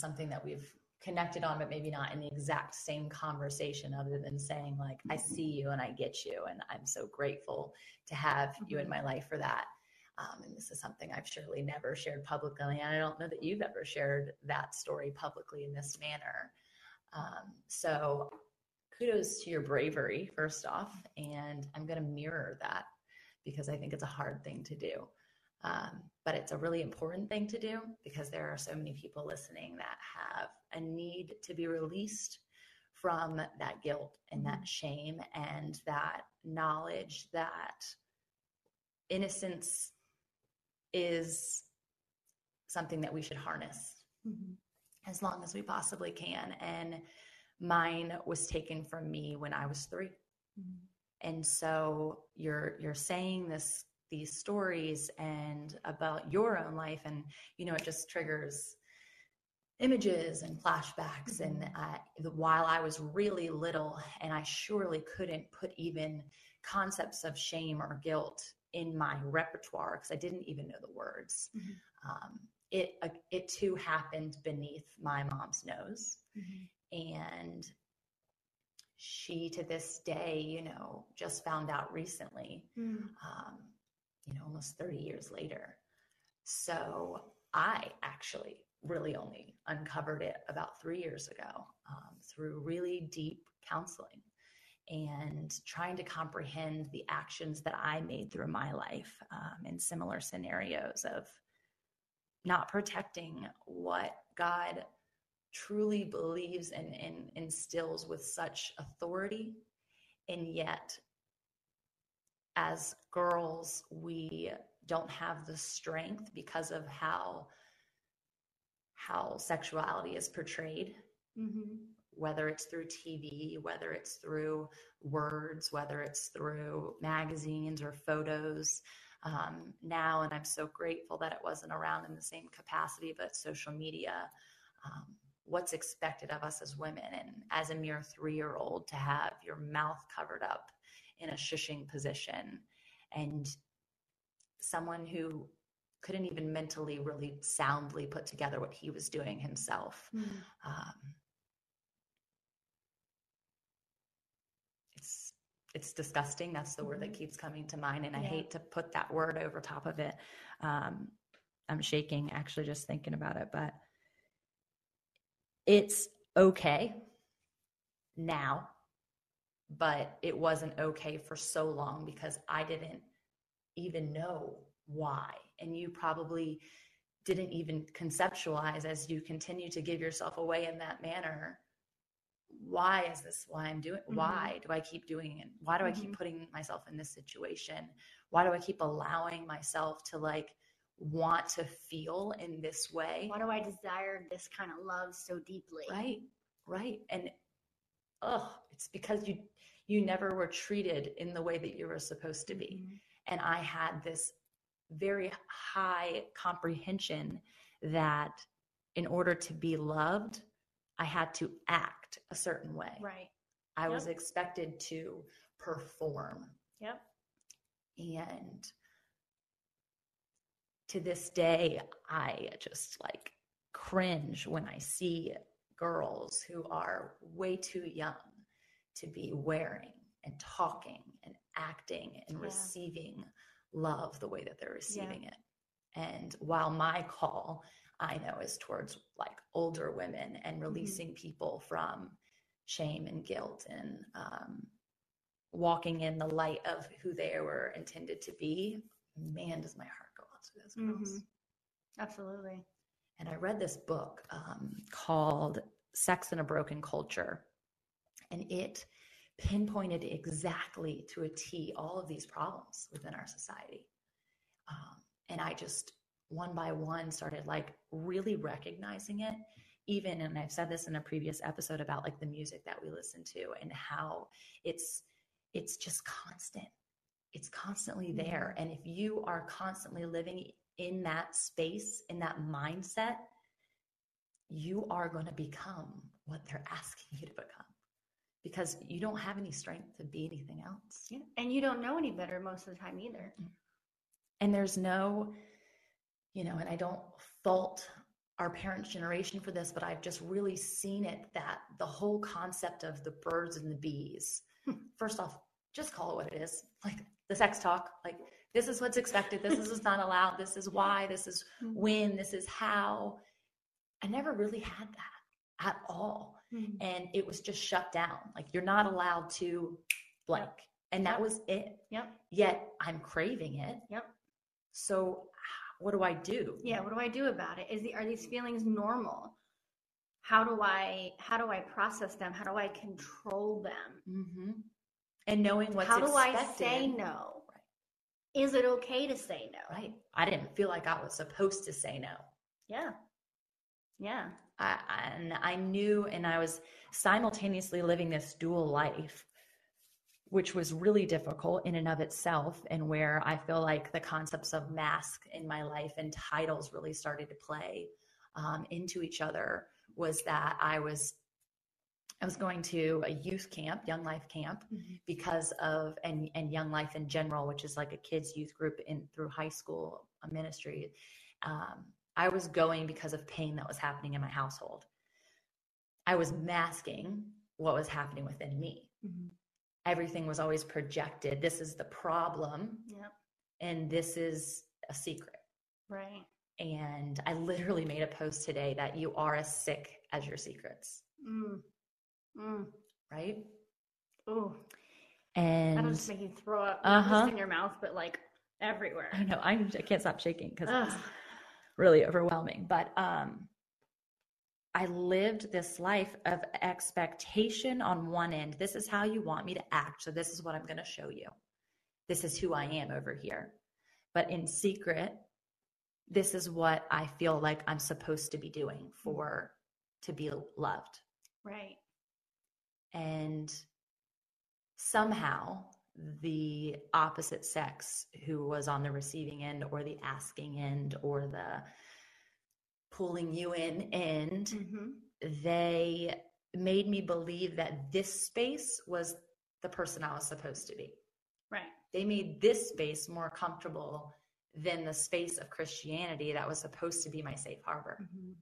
Something that we've connected on, but maybe not in the exact same conversation, other than saying, like, I see you and I get you, and I'm so grateful to have you in my life for that. Um, and this is something I've surely never shared publicly. And I don't know that you've ever shared that story publicly in this manner. Um, so kudos to your bravery, first off. And I'm going to mirror that because I think it's a hard thing to do. Um, but it's a really important thing to do because there are so many people listening that have a need to be released from that guilt and that shame and that knowledge that innocence is something that we should harness mm-hmm. as long as we possibly can. And mine was taken from me when I was 3 mm-hmm. And so you're you're saying this these stories and about your own life and you know it just triggers images and flashbacks mm-hmm. and uh, while i was really little and i surely couldn't put even concepts of shame or guilt in my repertoire because I didn't even know the words. Mm-hmm. Um, it uh, it too happened beneath my mom's nose, mm-hmm. and she to this day, you know, just found out recently, mm. um, you know, almost thirty years later. So I actually really only uncovered it about three years ago um, through really deep counseling and trying to comprehend the actions that I made through my life um, in similar scenarios of not protecting what God truly believes and, and instills with such authority. And yet, as girls, we don't have the strength because of how how sexuality is portrayed. Mm-hmm whether it's through TV, whether it's through words, whether it's through magazines or photos um, now. And I'm so grateful that it wasn't around in the same capacity, but social media. Um, what's expected of us as women, and as a mere three year old, to have your mouth covered up in a shushing position, and someone who couldn't even mentally really soundly put together what he was doing himself. Mm. Um, it's disgusting. That's the word that mm-hmm. keeps coming to mind. And I hate to put that word over top of it. Um, I'm shaking actually just thinking about it, but it's okay now, but it wasn't okay for so long because I didn't even know why. And you probably didn't even conceptualize as you continue to give yourself away in that manner why is this why i'm doing mm-hmm. why do i keep doing it why do mm-hmm. i keep mm-hmm. putting myself in this situation why do i keep allowing myself to like want to feel in this way why do i desire this kind of love so deeply right right and oh it's because you you never were treated in the way that you were supposed to be mm-hmm. and i had this very high comprehension that in order to be loved I had to act a certain way. Right. I yep. was expected to perform. Yep. And to this day, I just like cringe when I see girls who are way too young to be wearing and talking and acting and yeah. receiving love the way that they're receiving yeah. it. And while my call I know is towards like older women and mm-hmm. releasing mm-hmm. people from shame and guilt and um, walking in the light of who they were intended to be. Man, does my heart go out to those girls. Mm-hmm. Absolutely. And I read this book um, called Sex in a Broken Culture. And it pinpointed exactly to a T all of these problems within our society. Um, and I just one by one started like really recognizing it even and i've said this in a previous episode about like the music that we listen to and how it's it's just constant it's constantly there and if you are constantly living in that space in that mindset you are going to become what they're asking you to become because you don't have any strength to be anything else Yeah. And you don't know any better most of the time either. Mm. and there's no you know and i don't fault our parents generation for this but i've just really seen it that the whole concept of the birds and the bees hmm. first off just call it what it is like the sex talk like this is what's expected this is what's not allowed this is why this is when this is how i never really had that at all Mhm. and it was just shut down like you're not allowed to blank and that was it Yep. yet i'm craving it Yep. so what do i do Yeah. What do I do about it? Is the are these feelings normal? How do I how do I process them? How do I control them? hmm and knowing what's how do I say no? Is it okay to say no? right i didn't feel like i was supposed to say no Yeah. Yeah. I, and I knew, and I was simultaneously living this dual life, which was really difficult in and of itself, and where I feel like the concepts of mask in my life and titles really started to play um, into each other. Was that I was I was going to a youth camp, Young Life camp, Mhm. because of and and Young Life in general, which is like a kids youth group in through high school a ministry. Um, I was going because of pain that was happening in my household. I was masking what was happening within me. Mhm. Everything was always projected. This is the problem, Yep. and this is a secret. Right. And I literally made a post today that you are as sick as your secrets, Mm. Mm. right? Ooh. And That'll just make you throw up Uh-huh. just in your mouth, but like everywhere. I know I'm, I can't stop shaking because it's really overwhelming. But um, I lived this life of expectation on one end. This is how you want me to act. So this is what I'm going to show you. This is who I am over here. But in secret, this is what I feel like I'm supposed to be doing for to be loved. Right. And somehow the opposite sex who was on the receiving end or the asking end or the pulling you in end hmm they made me believe that this space was the person I was supposed to be. Right. They made this space more comfortable than the space of Christianity that was supposed to be my safe harbor. hmm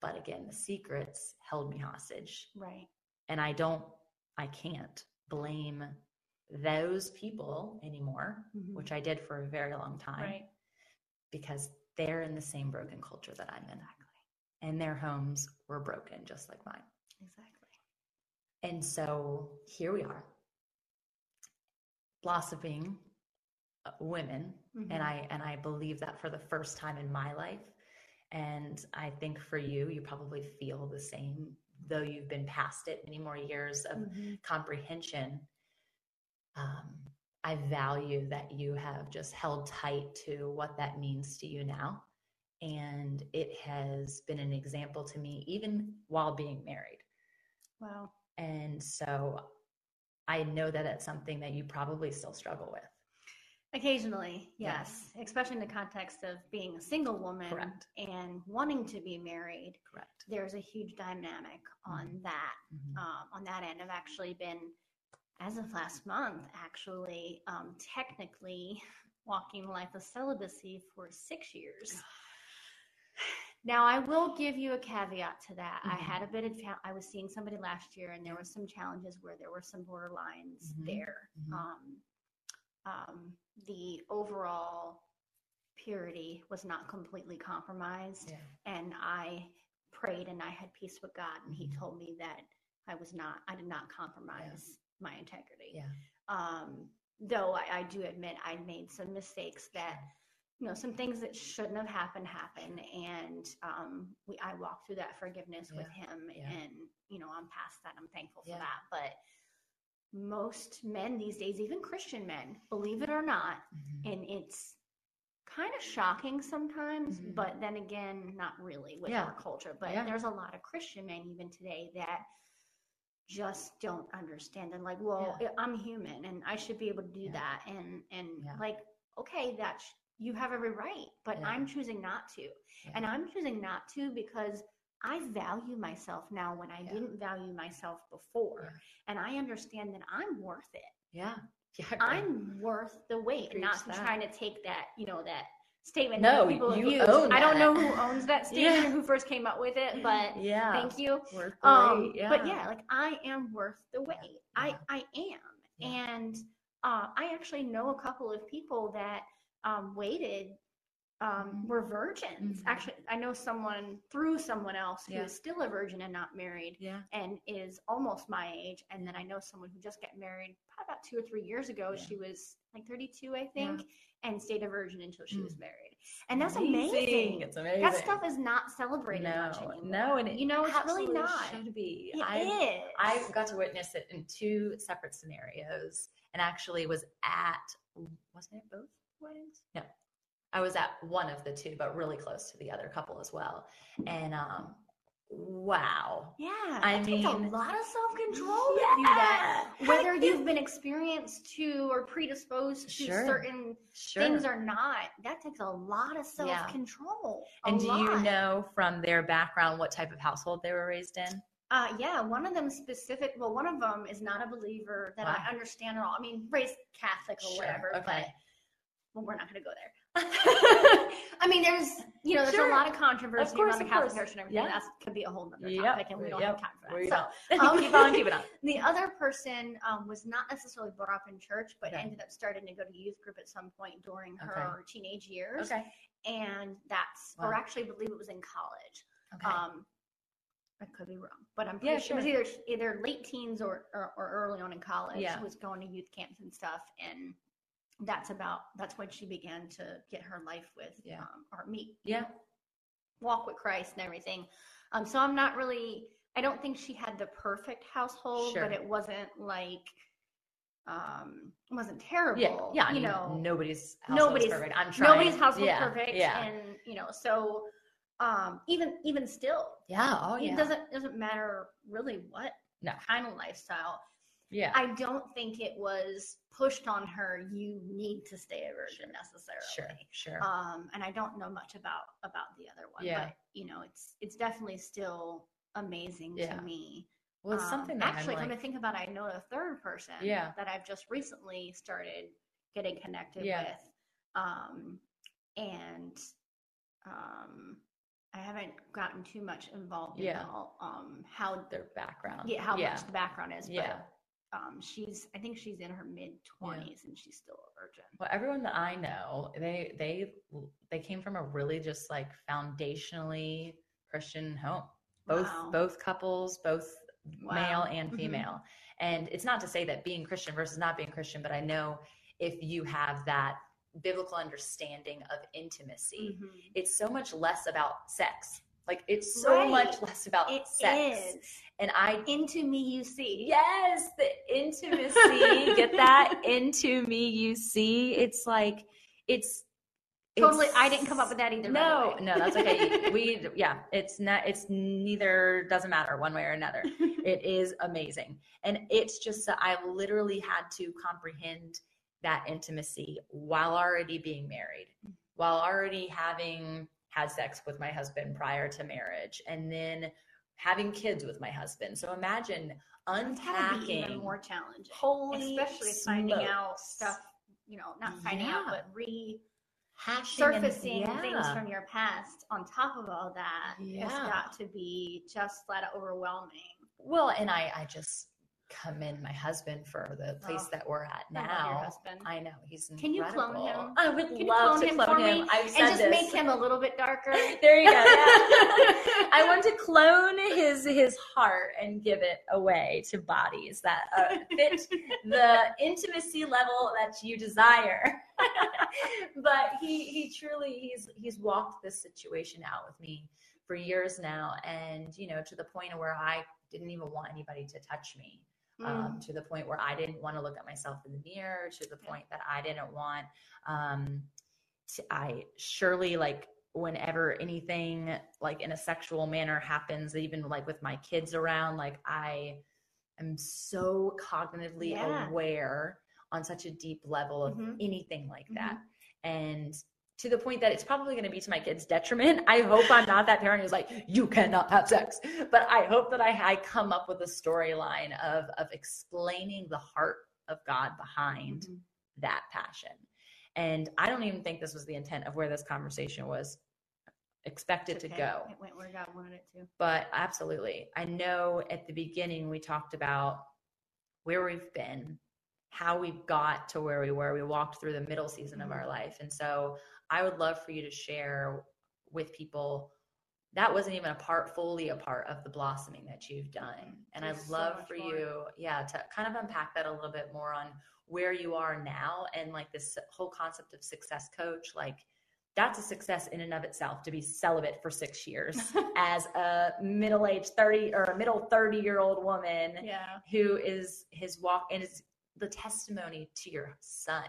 But again, the secrets held me hostage. Right. And I don't, I can't blame those people anymore, Mhm. which I did for a very long time Right. because they're in the same broken culture that I'm in. And their homes were broken just like mine. Exactly. And so here we are, blossoming uh, women, Mhm. and I and I believe that for the first time in my life. And I think for you, you probably feel the same, though you've been past it many more years of Mhm. comprehension. Um, I value that you have just held tight to what that means to you now. And it has been an example to me, even while being married. Wow. And so I know that it's something that you probably still struggle with. Occasionally, Yeah. yes, especially in the context of being a single woman Correct. and wanting to be married. Correct. There's a huge dynamic on that. Mhm. Um, on that end, I've actually been, as of last month, actually um, technically walking the life of celibacy for six years. Now, I will give you a caveat to that. I Mhm. had a bit of, I was seeing somebody last year, and there were some challenges where there were some borderlines Mhm. there. Mhm. Um, um, the overall purity was not completely compromised, Yeah. and I prayed and I had peace with God, and He Mhm. told me that I was not, I did not compromise my integrity. Yeah. Um, though I, I do admit I made some mistakes that you know some things that shouldn't have happened happen and um we i walked through that forgiveness with him yeah. and you know i'm past that i'm thankful for that but most men these days even christian men believe it or not Mhm. and it's kind of shocking sometimes Mhm. but then again not really with Yeah. our culture but Yeah. there's a lot of christian men even today that just don't understand and like well Yeah. i'm human and i should be able to do Yeah. that and and Yeah. like okay that sh- you have every right but i'm choosing not to and i'm choosing not to because i value myself now when i Yeah. didn't value myself before Yeah. and i understand that i'm worth it Yeah. Yeah. I'm worth the wait, Preach not trying to take that, you know, that statement. No, that people you own I don't know who owns that statement or who first came up with it, but yeah. thank you. Worth the Um, wait, but yeah, like I am worth the wait. Yeah. I I am, and uh, I actually know a couple of people that um, waited. Um, were virgins. Mhm. Actually, I know someone through someone else who is Yeah. still a virgin and not married Yeah. and is almost my age. And then I know someone who just got married probably about two or three years ago. Yeah. She was like 32, I think, and stayed a virgin until she was Mm. married. And that's amazing. It's amazing. That stuff is not celebrated no, no, and it you know, it's really not. Should be. It I is. I got to witness it in two separate scenarios, and actually was at wasn't it both weddings? No, I was at one of the two, but really close to the other couple as well. And um, wow, yeah, I it takes a lot of self control to do that. Whether you've been experienced to or predisposed to Sure. certain sure. things or not, that takes a lot of self Yeah. control. and do you know from their background what type of household they were raised in? Uh, yeah, one of them specific. Well, one of them is not a believer that Wow. I understand at all. I mean, raised Catholic or Sure, whatever, but okay. well, we're not going to go there. I mean, there's you know, there's Sure. a lot of controversy Of course, around the Catholic. Church and everything. Yeah. That could be a whole nother Yep, topic, and we don't yep, have time for that. we so um, keep on keeping on. the other person um, was not necessarily brought up in church, but Okay. ended up starting to go to youth group at some point during Okay. her teenage years, Okay. and that's or actually, I believe it was in college. Okay. Um, I could be wrong, but I'm Yeah, pretty sure it was either either late teens or, or or early on in college. Yeah. She was going to youth camps and stuff, and that's about that's when she began to get her life with Yeah. um, or meet yeah. walk with Christ and everything. Um, so I'm not really. I don't think she had the perfect household, Sure. but it wasn't like um it wasn't terrible. Yeah. Yeah. I you mean, know, nobody's nobody's- nobody's perfect. I'm trying. nobody's household yeah. perfect, Yeah. and you know, so um even even still, yeah. Oh yeah. it doesn't doesn't matter really what No. kind of lifestyle. Yeah. I don't think it was pushed on her. You need to stay a virgin necessarily. sure. Sure. Um, and I don't know much about about the other one, Yeah. but you know, it's it's definitely still amazing Yeah. to me. well, it's Um, something that actually, I'm come like, to think about, it, I know a third person Yeah. that I've just recently started getting connected Yeah. with, um, and um, I haven't gotten too much involved in Yeah. all, um, how their background. yeah how yeah. much the background is, Yeah. Um, she's I think she's in her mid twenties and she's still a virgin. Well, everyone that I know, they they they came from a really just like foundationally Christian home. Both Wow. both couples, both male Wow. and Mhm. female. And it's not to say that being Christian versus not being Christian, but I know if you have that biblical understanding of intimacy, Mhm. it's so much less about sex. Like it's so Right. much less about It sex. is. And I into me you see. Yes, the intimacy. Get that into me, you see. It's like it's Totally. it's- I didn't come up with that either. No, no, that's okay. we yeah, it's not it's neither doesn't matter one way or another. It is amazing. And it's just that I literally had to comprehend that intimacy while already being married, while already having had sex with my husband prior to marriage, and then having kids with my husband. So imagine be even unpacking more challenging, holy especially finding out stuff. You know, not finding out, but re surfacing things from your past on top of all that has got to be just out overwhelming. Well, and I, I just commend my husband for the place Oh, that we're at I now. husband. I know he's Can you clone him? I would Can love clone to clone him. I've and just this. make him a little bit darker. There you go. Yeah. I want to clone his his heart and give it away to bodies that uh, fit the intimacy level that you desire. but he he truly he's he's walked this situation out with me for years now, and you know to the point where I didn't even want anybody to touch me. Um, Mm. to the point where I didn't want to look at myself in the mirror, to the point that I didn't want um, to, I surely like whenever anything like in a sexual manner happens, even like with my kids around, like I am so cognitively Yeah. aware on such a deep level of Mhm. anything like that. And to the point that it's probably going to be to my kids' detriment. I hope I'm not that parent who's like, you cannot have sex. But I hope that I, I come up with a storyline of of explaining the heart of God behind Mhm. that passion. And I don't even think this was the intent of where this conversation was expected It's to go. It went where God wanted it to. But absolutely. I know at the beginning we talked about where we've been, how we got to where we were. We walked through the middle season of our life. And so I would love for you to share with people that wasn't even a part fully a part of the blossoming that you've done. And There's I'd love much for more. you, yeah, to kind of unpack that a little bit more on where you are now and like this whole concept of success coach, like that's a success in and of itself to be celibate for six years as a middle-aged 30 or a middle 30 year old woman Yeah. who is his walk and is the testimony to your son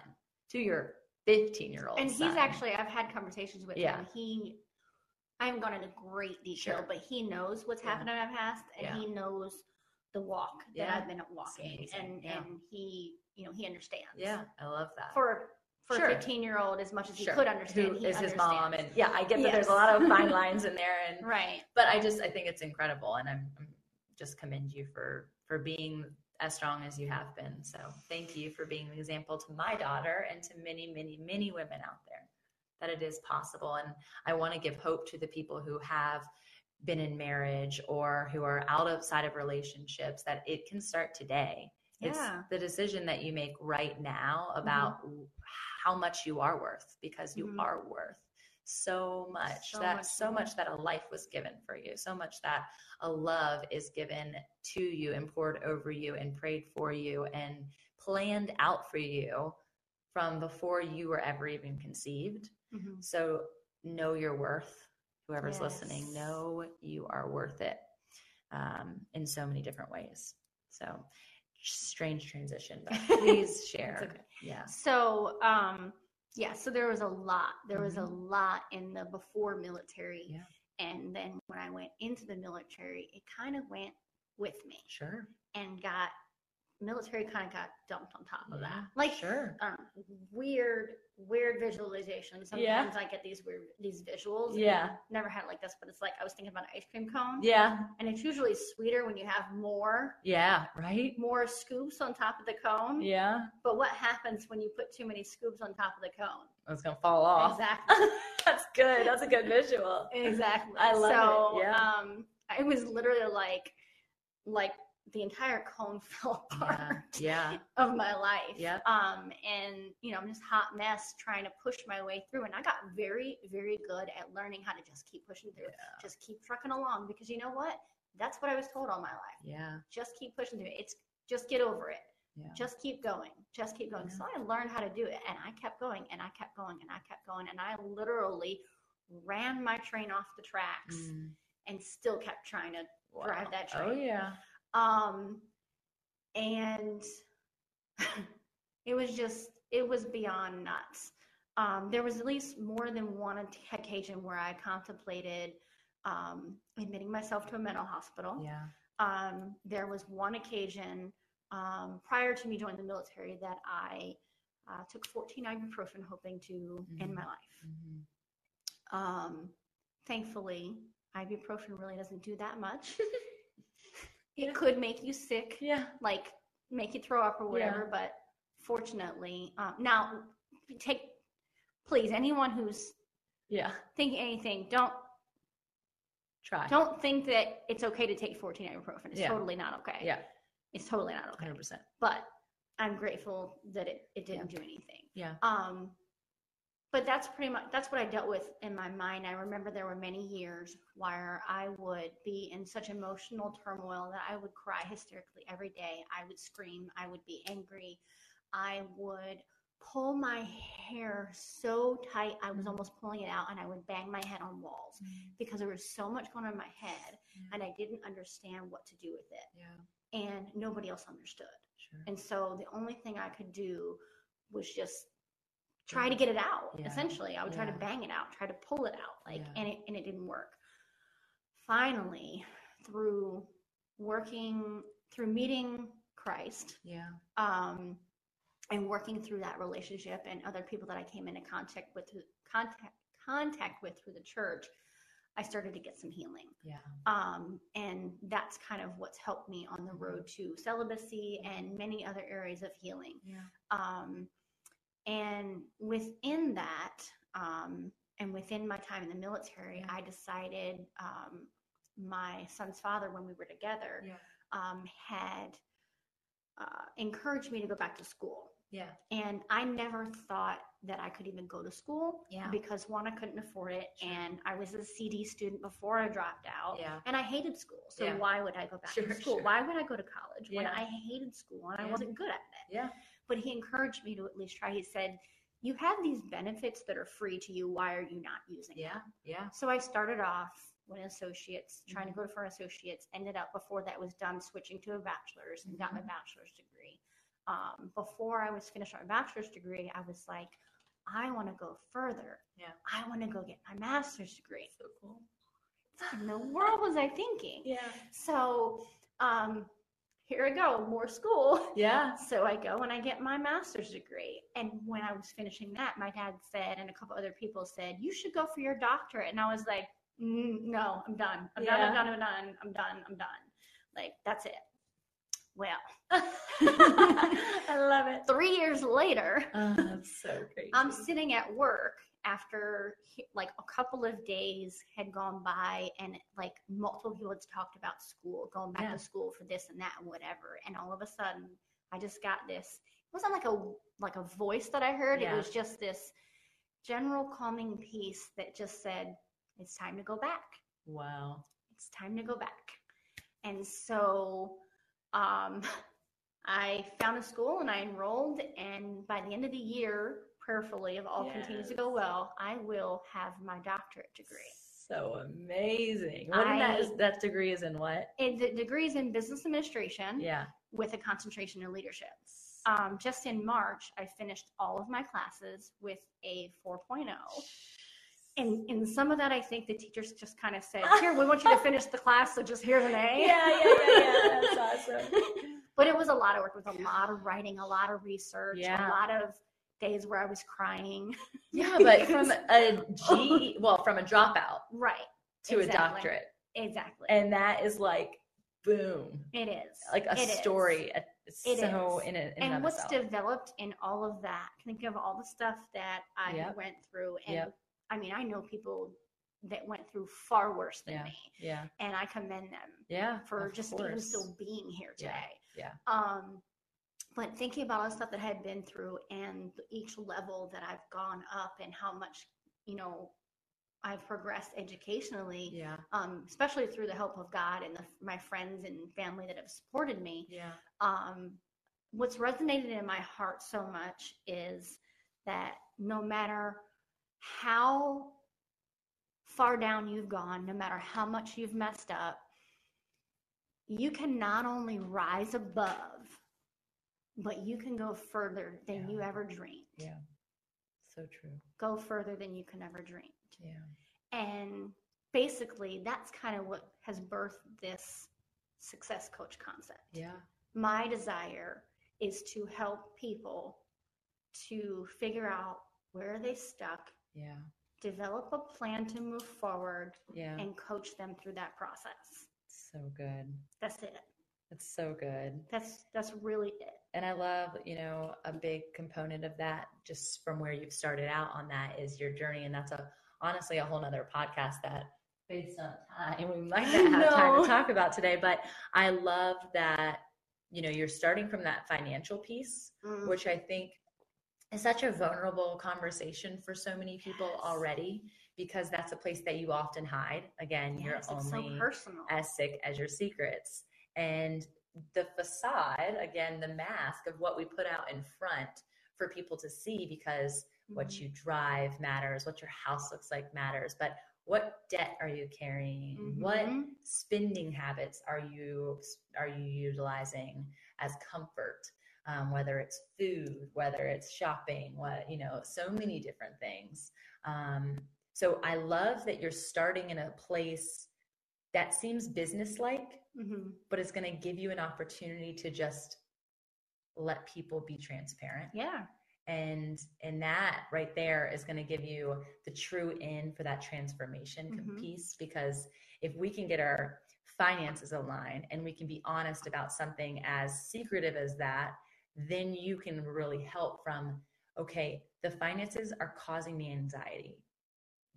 to your 15 year old and he's actually i've had conversations with Yeah. him he i haven't gone into great detail Sure. but he knows what's Yeah. happened in my past and Yeah. he knows the walk that i've been walking and and he you know he understands yeah i love that for for Sure. a 15 year old as much as he Sure. could understand who he is his mom and yeah i get that there's a lot of fine lines in there and right but I just I think it's incredible, and I'm, I'm just commend you for for being as strong as you have been. So thank you for being an example to my daughter and to many, many, many women out there that it is possible. And I want to give hope to the people who have been in marriage or who are out outside of relationships that it can start today. It's the decision that you make right now about how much you are worth because you Mhm. are worth so much So that much so much that a life was given for you so much that a love is given to you and poured over you and prayed for you and planned out for you from before you were ever even conceived. Mhm. so know your worth. Whoever's listening know you are worth it um, in so many different ways. So strange transition but please share. okay. yeah. So um yeah so there was a lot there was a lot in the before military Mm-hmm. Yeah. and then when i went into the military it kind of went with me sure and got military kind of got dumped on top of Yeah, that like sure um, weird weird visualization sometimes Yeah. i get these weird these visuals Yeah. never had it like this but it's like i was thinking about an ice cream cone. Yeah. And it's usually sweeter when you have more. Yeah right? More scoops on top of the cone. Yeah. But what happens when you put too many scoops on top of the cone? It's gonna fall off. Exactly. That's good. That's a good visual. Exactly. I love it, so yeah. um it was literally like like the entire cone fell yeah apart yeah of my life. Yep. Um, and you know, I'm just hot mess trying to push my way through. And I got very, very good at learning how to just keep pushing through. Yeah. Just keep trucking along because you know what? That's what I was told all my life. yeah Just keep pushing through. It's just get over it. yeah Just keep going. Just keep going. Yeah. So I learned how to do it, and I kept going, and I kept going, and I kept going, and I literally ran my train off the tracks Mm, and still kept trying to drive wow. that oh train. yeah Um, and it was just, it was beyond nuts. Um, there was at least more than one occasion where I contemplated um, admitting myself to a mental hospital. yeah Um, there was one occasion um, prior to me joining the military that I uh, took 14 ibuprofen hoping to end Mhm. my life. Mhm. Um, thankfully, ibuprofen really doesn't do that much. it could make you sick yeah like make you throw up or whatever. But fortunately, um, now take please anyone who's yeah thinking anything, don't try don't think that it's okay to take 14 ibuprofen. It's Yeah. totally not okay. yeah it's totally not okay. 100%. But I'm grateful that it, it didn't do anything. Yeah. Um, but that's pretty much that's what I dealt with in my mind. I remember there were many years where I would be in such emotional turmoil that I would cry hysterically every day. I would scream. I would be angry. I would pull my hair so tight I was almost pulling it out, and I would bang my head on walls mm-hmm. because there was so much going on in my head, and I didn't understand what to do with it, Yeah. and nobody else understood. Sure. And so the only thing I could do was just try to get it out. Yeah. Essentially, I would try to bang it out, try to pull it out, like, Yeah. and it and it didn't work. Finally, through working, through meeting Christ, Yeah. um, and working through that relationship and other people that I came into contact with, through- contact contact with through the church, I started to get some healing Yeah. um, and that's kind of what's helped me on the road to celibacy and many other areas of healing Yeah. um, and within that um, and within my time in the military Yeah. i decided um, my son's father when we were together Yeah. um, had uh, encouraged me to go back to school Yeah. and i never thought that i could even go to school Yeah. because one i couldn't afford it Sure. and i was a cd student before i dropped out Yeah. and I hated school. So Yeah. why would I go back Sure, to school? sure. Why would I go to college when I hated school and I wasn't good at it? Yeah. But he encouraged me to at least try. He said, "You have these benefits that are free to you. Why are you not using Yeah. them?" Yeah. So I started off with associates, trying Mm-hmm. to go for associates. Ended up before that was done, switching to a bachelor's and Mm-hmm. got my bachelor's degree. Um, before I was finished my bachelor's degree, I was like, I want to go further. Yeah. I want to go get my master's degree. So cool. What in the world was I thinking? Yeah. So um, here I go, more school. Yeah. So I go and I get my master's degree. And when I was finishing that, my dad said, and a couple other people said, you should go for your doctorate. And I was like, mm, no, I'm done. I'm done. I'm done. I'm done. I'm done. I'm done. Like, that's it. Well, I love it. three years later, Oh, that's so great. I'm sitting at work after like a couple of days had gone by and like multiple people had talked about school, going back Yeah. to school for this and that and whatever. And all of a sudden I just got this, it wasn't like a, like a voice that I heard. Yeah. It was just this general calming piece that just said, it's time to go back wow. it's time to go back. And so um, I found a school and I enrolled. And by the end of the year, prayerfully, if all continues to go well, I will have my doctorate degree. So amazing. What that I- is that degree is in what? And the degree is in business administration Yeah. with a concentration in leadership. Um, just in March, I finished all of my classes with a 4.0. And in some of that, I think the teachers just kind of said, Here, we want you to finish the class, so just here's an A. Yeah, yeah, yeah, yeah. That's awesome. but it was a lot of work with a lot of writing, a lot of research, Yeah. a lot of days where I was crying. Yeah, but from a G, well, from a dropout right. to a doctorate, Exactly. and that is like boom, it is. like a It is. story. a- so is. in it. In And what's itself. developed in all of that, think of all the stuff that I Yep. went through. And Yep. I mean, I know people that went through far worse than Yeah. me. Yeah, And I commend them yeah, for just even still being here Yeah. today. Yeah. Um, but thinking about all the stuff that I had been through and each level that I've gone up and how much, you know, I've progressed educationally, Yeah, um, especially through the help of God and the, my friends and family that have supported me. yeah, Um, what's resonated in my heart so much is that no matter how far down you've gone, no matter how much you've messed up, you can not only rise above, but you can go further than Yeah. you ever dreamed. yeah. So true. Go further than you can ever dream. Yeah, And basically, that's kind of what has birthed this success coach concept. yeah, My desire is to help people to figure out where they stuck, yeah, develop a plan to move forward, yeah. and coach them through that process. So good. That's it. It's so good. That's that's really it. And I love, you know, a big component of that, just from where you've started out on that, is your journey, and that's a honestly a whole nother podcast that, based on time, we might not have time to talk about today. But I love that you know, you're starting from that financial piece, Mm. which I think is such a vulnerable conversation for so many people Yes. already because that's a place that you often hide. Again, Yes, you're only so personal. as sick as your secrets. And the facade, again, the mask of what we put out in front for people to see because what Mhm. you drive matters, what your house looks like matters, but what debt are you carrying? What Mhm. spending habits are you are you utilizing as comfort? Um, whether it's food, whether it's shopping, what you know, so many different things. Um, so I love that you're starting in a place that seems businesslike, Mhm. but it's going to give you an opportunity to just let people be transparent Yeah. and and that right there is going to give you the true in for that transformation Mhm. piece because if we can get our finances aligned and we can be honest about something as secretive as that then you can really help from okay the finances are causing me anxiety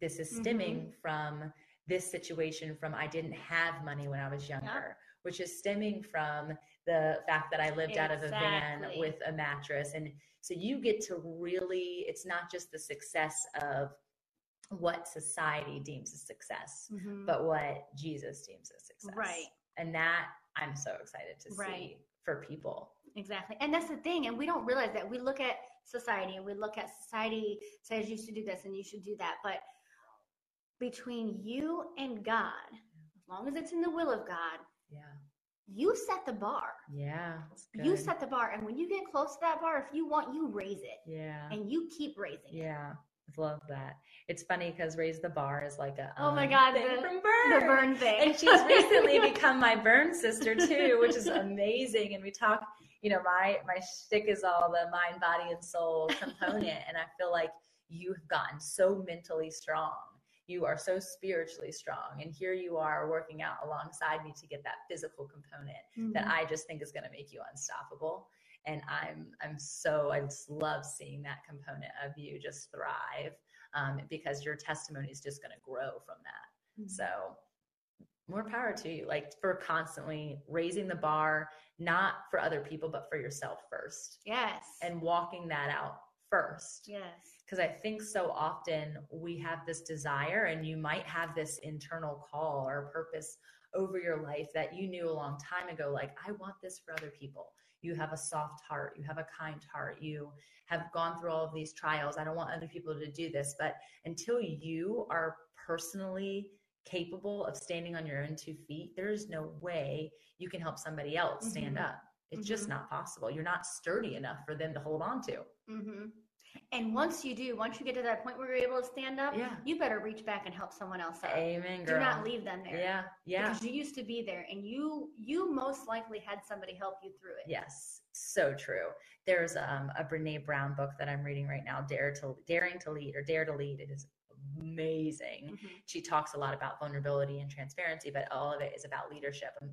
this is stemming from this situation from i didn't have money when i was younger which is stemming from the fact that i lived out of a van with a mattress and so you get to really it's not just the success of what society deems a success Mhm. but what jesus deems a success Right. and that i'm so excited to Right. see for people Exactly. And that's the thing. And we don't realize that. We look at society and we look at society says you should do this and you should do that. But between you and God, as long as it's in the will of God, yeah you set the bar. yeah You set the bar. And when you get close to that bar, if you want, you raise it yeah and you keep raising it. Yeah, I love that. It's funny because Raise the Bar is like a Oh my um, God, thing the- from The Burn. burn thing. And she's recently become my Burn sister too, which is amazing. And we talk, you know, my my shtick is all the mind, body, and soul component, and I feel like you've gotten so mentally strong. You are so spiritually strong, and here you are working out alongside me to get that physical component that Mhm. I just think is going to make you unstoppable. And I'm I'm so I just love seeing that component of you just thrive um, because your testimony is just going to grow from that. Mhm. So more power to you, like for constantly raising the bar, not for other people but for yourself first, yes. and walking that out first yes. Because I think so often we have this desire, and you might have this internal call or purpose over your life that you knew a long time ago like, I want this for other people. You have a soft heart, you have a kind heart, you have gone through all of these trials. I don't want other people to do this. But until you are personally capable of standing on your own two feet, there's no way you can help somebody else stand Mhm. up. It's just Mhm. not possible. You're not sturdy enough for them to hold on to. hmm And once you do, once you get to that point where you're able to stand up, Yeah. you better reach back and help someone else up. Amen, Girl. Do not leave them there. Yeah, yeah. Because you used to be there and you you most likely had somebody help you through it. Yes, so true. There's um, a Brene Brown book that I'm reading right now, Dare to Daring to Lead or Dare to Lead. It is amazing. Mhm. She talks a lot about vulnerability and transparency, but all of it is about leadership. And,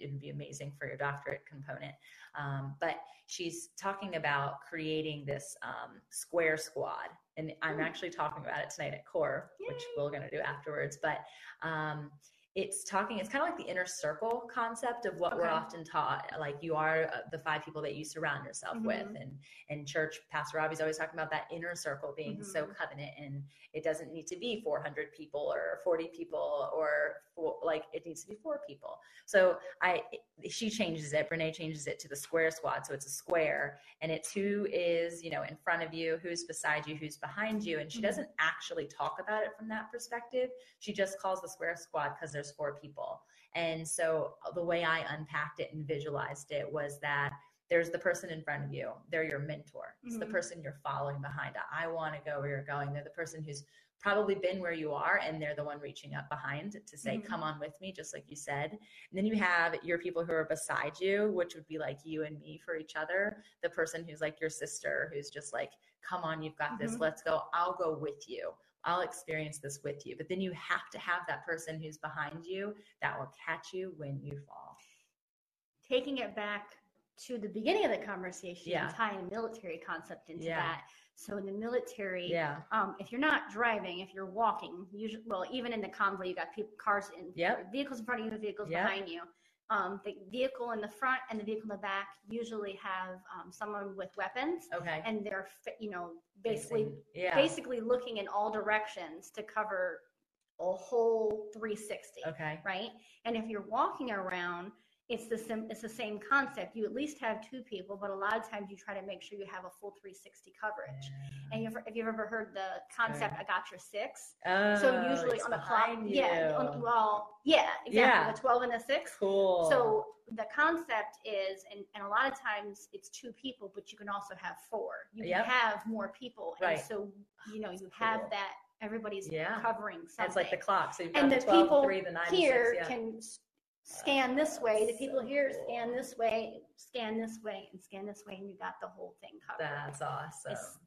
and it would be amazing for your doctorate component. Um, but she's talking about creating this um, square squad. And I'm actually talking about it tonight at Core, which we're going to do afterwards. But um, it's talking, it's kind of like the inner circle concept of what we're often taught. Like you are uh, the five people that you surround yourself with. Mhm. And in church, Pastor Robbie's always talking about that inner circle being so Mhm. covenant and it doesn't need to be 400 people or 40 people or four, like it needs to be four people. So I, she changes it. Brene changes it to the square squad. So it's a square and it's who is, you know, in front of you, who's beside you, who's behind you. And she Mhm. doesn't actually talk about it from that perspective. She just calls the square squad because there's four people. And so the way I unpacked it and visualized it was that there's the person in front of you. They're your mentor. It's the Mhm. person you're following behind. I want to go where you're going. They're the person who's probably been where you are and they're the one reaching up behind to say, Mhm. come on with me, just like you said. And then you have your people who are beside you, which would be like you and me for each other. The person who's like your sister, who's just like, come on, you've got this. Mhm. Let's go. I'll go with you. I'll experience this with you. But then you have to have that person who's behind you that will catch you when you fall. Taking it back to the beginning of the conversation Yeah. and tying a military concept into Yeah. that. So in the military, Yeah. um, if you're not driving, if you're walking, usually, well, even in the convoy, you got people, cars in Yep. vehicles in front of you, vehicles Yep. behind you. Um, the vehicle in the front and the vehicle in the back usually have um, someone with weapons, Okay. and they're you know basically yeah. basically looking in all directions to cover a whole 360 Okay. right and if you're walking around it's the same it's the same concept you at least have two people but a lot of times you try to make sure you have a full 360 coverage and you've, if you've ever heard the concept good. i got your six Oh, so usually on the clock behind yeah on, well yeah exactly Yeah. the 12 and the 6 cool. so the concept is and, and a lot of times it's two people but you can also have four you Yep. can have more people Right. and so you know you have cool. that everybody's Yeah. covering something it's like the clock. So you've got and the, the 12, people the 3, the 9, here 6. Yeah. can scan this way. The people So here cool. scan this way, scan this way, and scan this way, and you got the whole thing covered. That's awesome. It's-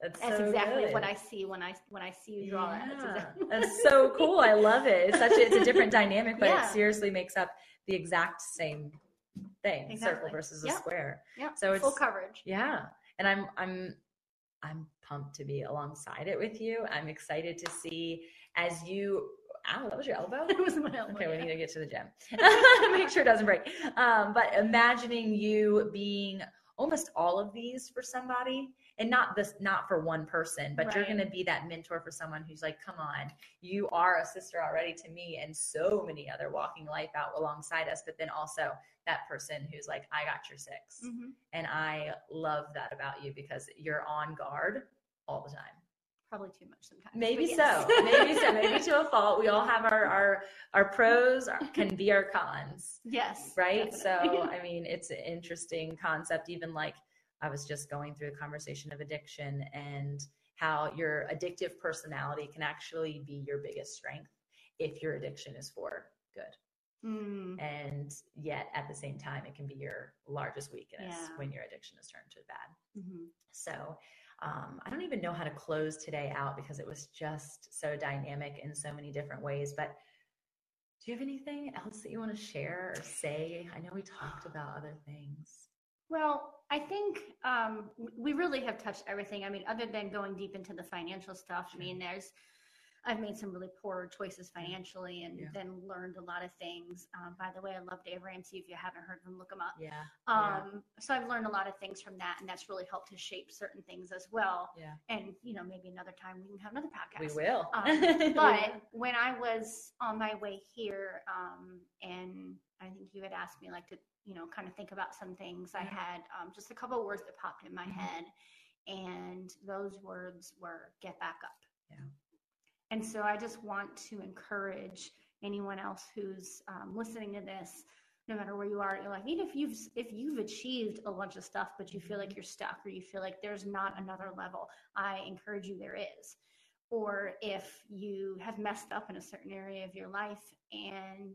That's, That's so exactly good. what I see when I when I see you draw that. That's exactly- That's so cool. I love it. It's such a, it's a different dynamic, but Yeah. it seriously makes up the exact same thing, circle Exactly. versus a square. yeah, So it's full coverage. Yeah. And I'm I'm I'm pumped to be alongside it with you. I'm excited to see as you ow, that was your elbow? That was my elbow, Okay, we need to get to the gym. Make sure it doesn't break. Um, but imagining you being almost all of these for somebody and not this not for one person but you're going to be that mentor for someone who's like come on you are a sister already to me and so many other walking life out alongside us but then also that person who's like i got your 6 Mhm. and i love that about you because you're on guard all the time Probably too much sometimes. Maybe yes. so. Maybe so. Maybe to a fault. We all have our our our pros are- can be our cons, yes. right? definitely. So I mean, it's an interesting concept. Even like I was just going through the conversation of addiction and how your addictive personality can actually be your biggest strength if your addiction is for good, Mm, and yet at the same time, it can be your largest weakness Yeah. when your addiction is turned to bad. mhm. So um, I don't even know how to close today out because it was just so dynamic in so many different ways. But do you have anything else that you want to share or say? I know we talked about other things. Well, I think um, we really have touched everything. I mean, other than going deep into the financial stuff, I mean, there's, I've made some really poor choices financially and Yeah. then learned a lot of things. Um, by the way, I love Dave Ramsey. If you haven't heard of him, look him up. Yeah. yeah. Um, so I've learned a lot of things from that, and that's really helped to shape certain things as well. Yeah. And, you know, maybe another time we can have another podcast. We will. Um, but when I was on my way here, um, and I think you had asked me like to, you know, kind of think about some things. I had um, just a couple of words that popped in my Mhm. head, and those words were "get back up." Yeah. And so I just want to encourage anyone else who's um, listening to this, no matter where you are in your life, even if you've if you've achieved a bunch of stuff, but you feel like you're stuck or you feel like there's not another level, I encourage you there is. Or if you have messed up in a certain area of your life and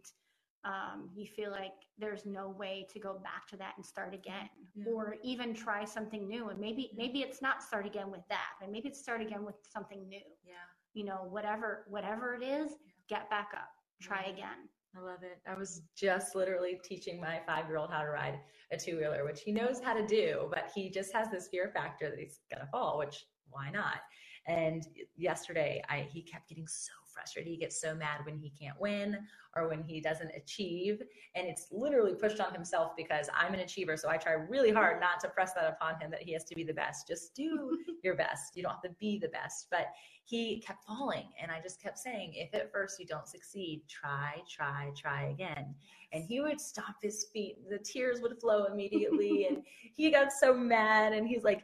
um, you feel like there's no way to go back to that and start again, Yeah. or even try something new, and maybe maybe it's not start again with that, but maybe it's start again with something new yeah. You know whatever whatever it is get back up try again I love it. I was just literally teaching my five year old how to ride a two wheeler, which he knows how to do, but he just has this fear factor that he's going to fall, which why not? And yesterday, I he kept getting so frustrated. He gets so mad when he can't win or when he doesn't achieve. And it's literally pushed on himself because I'm an achiever. So I try really hard not to press that upon him that he has to be the best. Just do your best. You don't have to be the best. But he kept falling. And I just kept saying, if at first you don't succeed, try, try, try again. And he would stop his feet. The tears would flow immediately. and he got so mad. And he's like,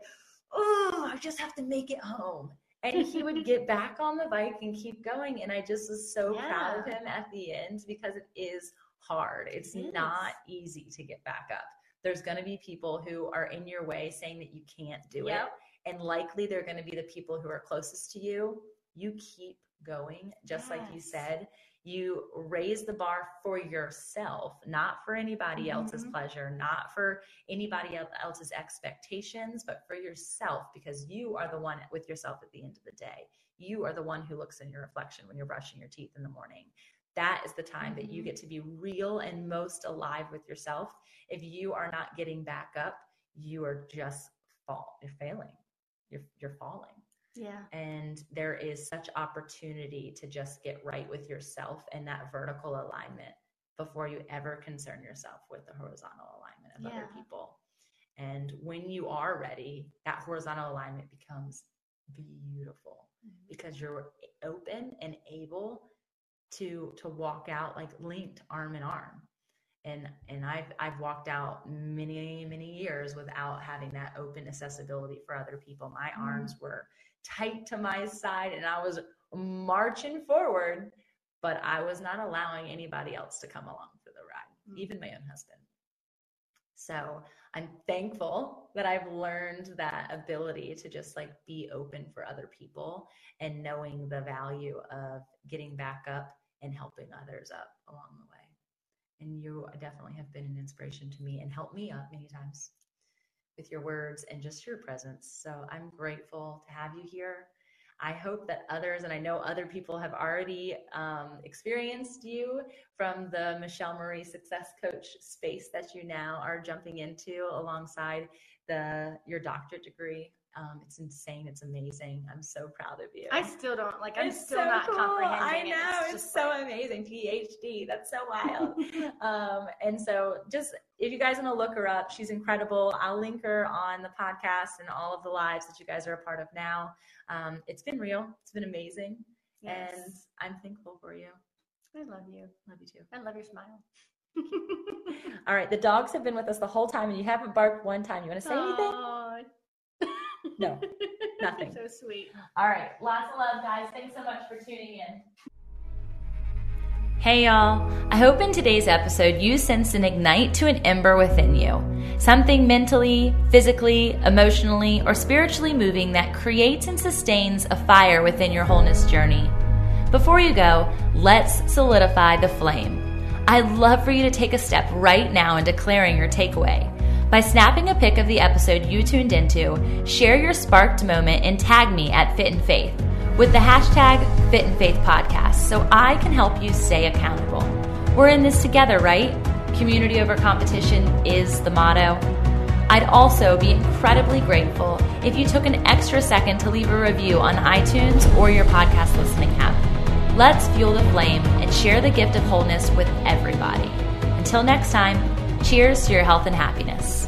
oh, I just have to make it home. And he would get back on the bike and keep going. And I just was so proud of him at the end because it is hard. It's It not easy to get back up. There's going to be people who are in your way saying that you can't do Yep. it and likely they're going to be the people who are closest to you you keep going just like you said you raise the bar for yourself not for anybody else's Mhm. pleasure not for anybody else's expectations but for yourself because you are the one with yourself at the end of the day. You are the one who looks in your reflection when you're brushing your teeth in the morning. That is the time that you Mhm. get to be real and most alive with yourself. If you are not getting back up you are just fall you're failing. You're you're falling yeah. And there is such opportunity to just get right with yourself and that vertical alignment before you ever concern yourself with the horizontal alignment of other people. And when you are ready, that horizontal alignment becomes beautiful because you're open and able to to walk out like linked arm in arm. And and i've i've walked out many many years without having that open accessibility for other people. My Mhm. arms were tight to my side and i was marching forward but i was not allowing anybody else to come along for the ride Mm. even my own husband so i'm thankful that i've learned that ability to just like be open for other people and knowing the value of getting back up and helping others up along the way. And you definitely have been an inspiration to me and helped me up many times with your words and just your presence. So I'm grateful to have you here. I hope that others, and I know other people have already um, experienced you from the Michelle Marie Success Coach space that you now are jumping into alongside the your doctorate degree. Um, it's insane. It's amazing. I'm so proud of you. I still don't like. I'm It's still so not cool. comprehending. I know it's, just so like- amazing. PhD. That's so wild. um, and so, just if you guys want to look her up, she's incredible. I'll link her on the podcast and all of the lives that you guys are a part of now. Um, it's been real. It's been amazing, Yes. and I'm thankful for you. I love you. Love you too. I love your smile. All right, the dogs have been with us the whole time, and you haven't barked one time. You want to say anything? No, nothing. so sweet. All right, lots of love, guys. Thanks so much for tuning in. Hey y'all, I hope in today's episode you sense an ignite to an ember within you. Something mentally, physically, emotionally, or spiritually moving that creates and sustains a fire within your wholeness journey. Before you go, let's solidify the flame. I'd love for you to take a step right now in declaring your takeaway. By snapping a pic of the episode you tuned into, share your sparked moment and tag me at Fit in Faith with the hashtag Fit in Faith Podcast so I can help you stay accountable. We're in this together, right? Community over competition is the motto. I'd also be incredibly grateful if you took an extra second to leave a review on iTunes or your podcast listening app. Let's fuel the flame and share the gift of wholeness with everybody. Until next time, cheers to your health and happiness.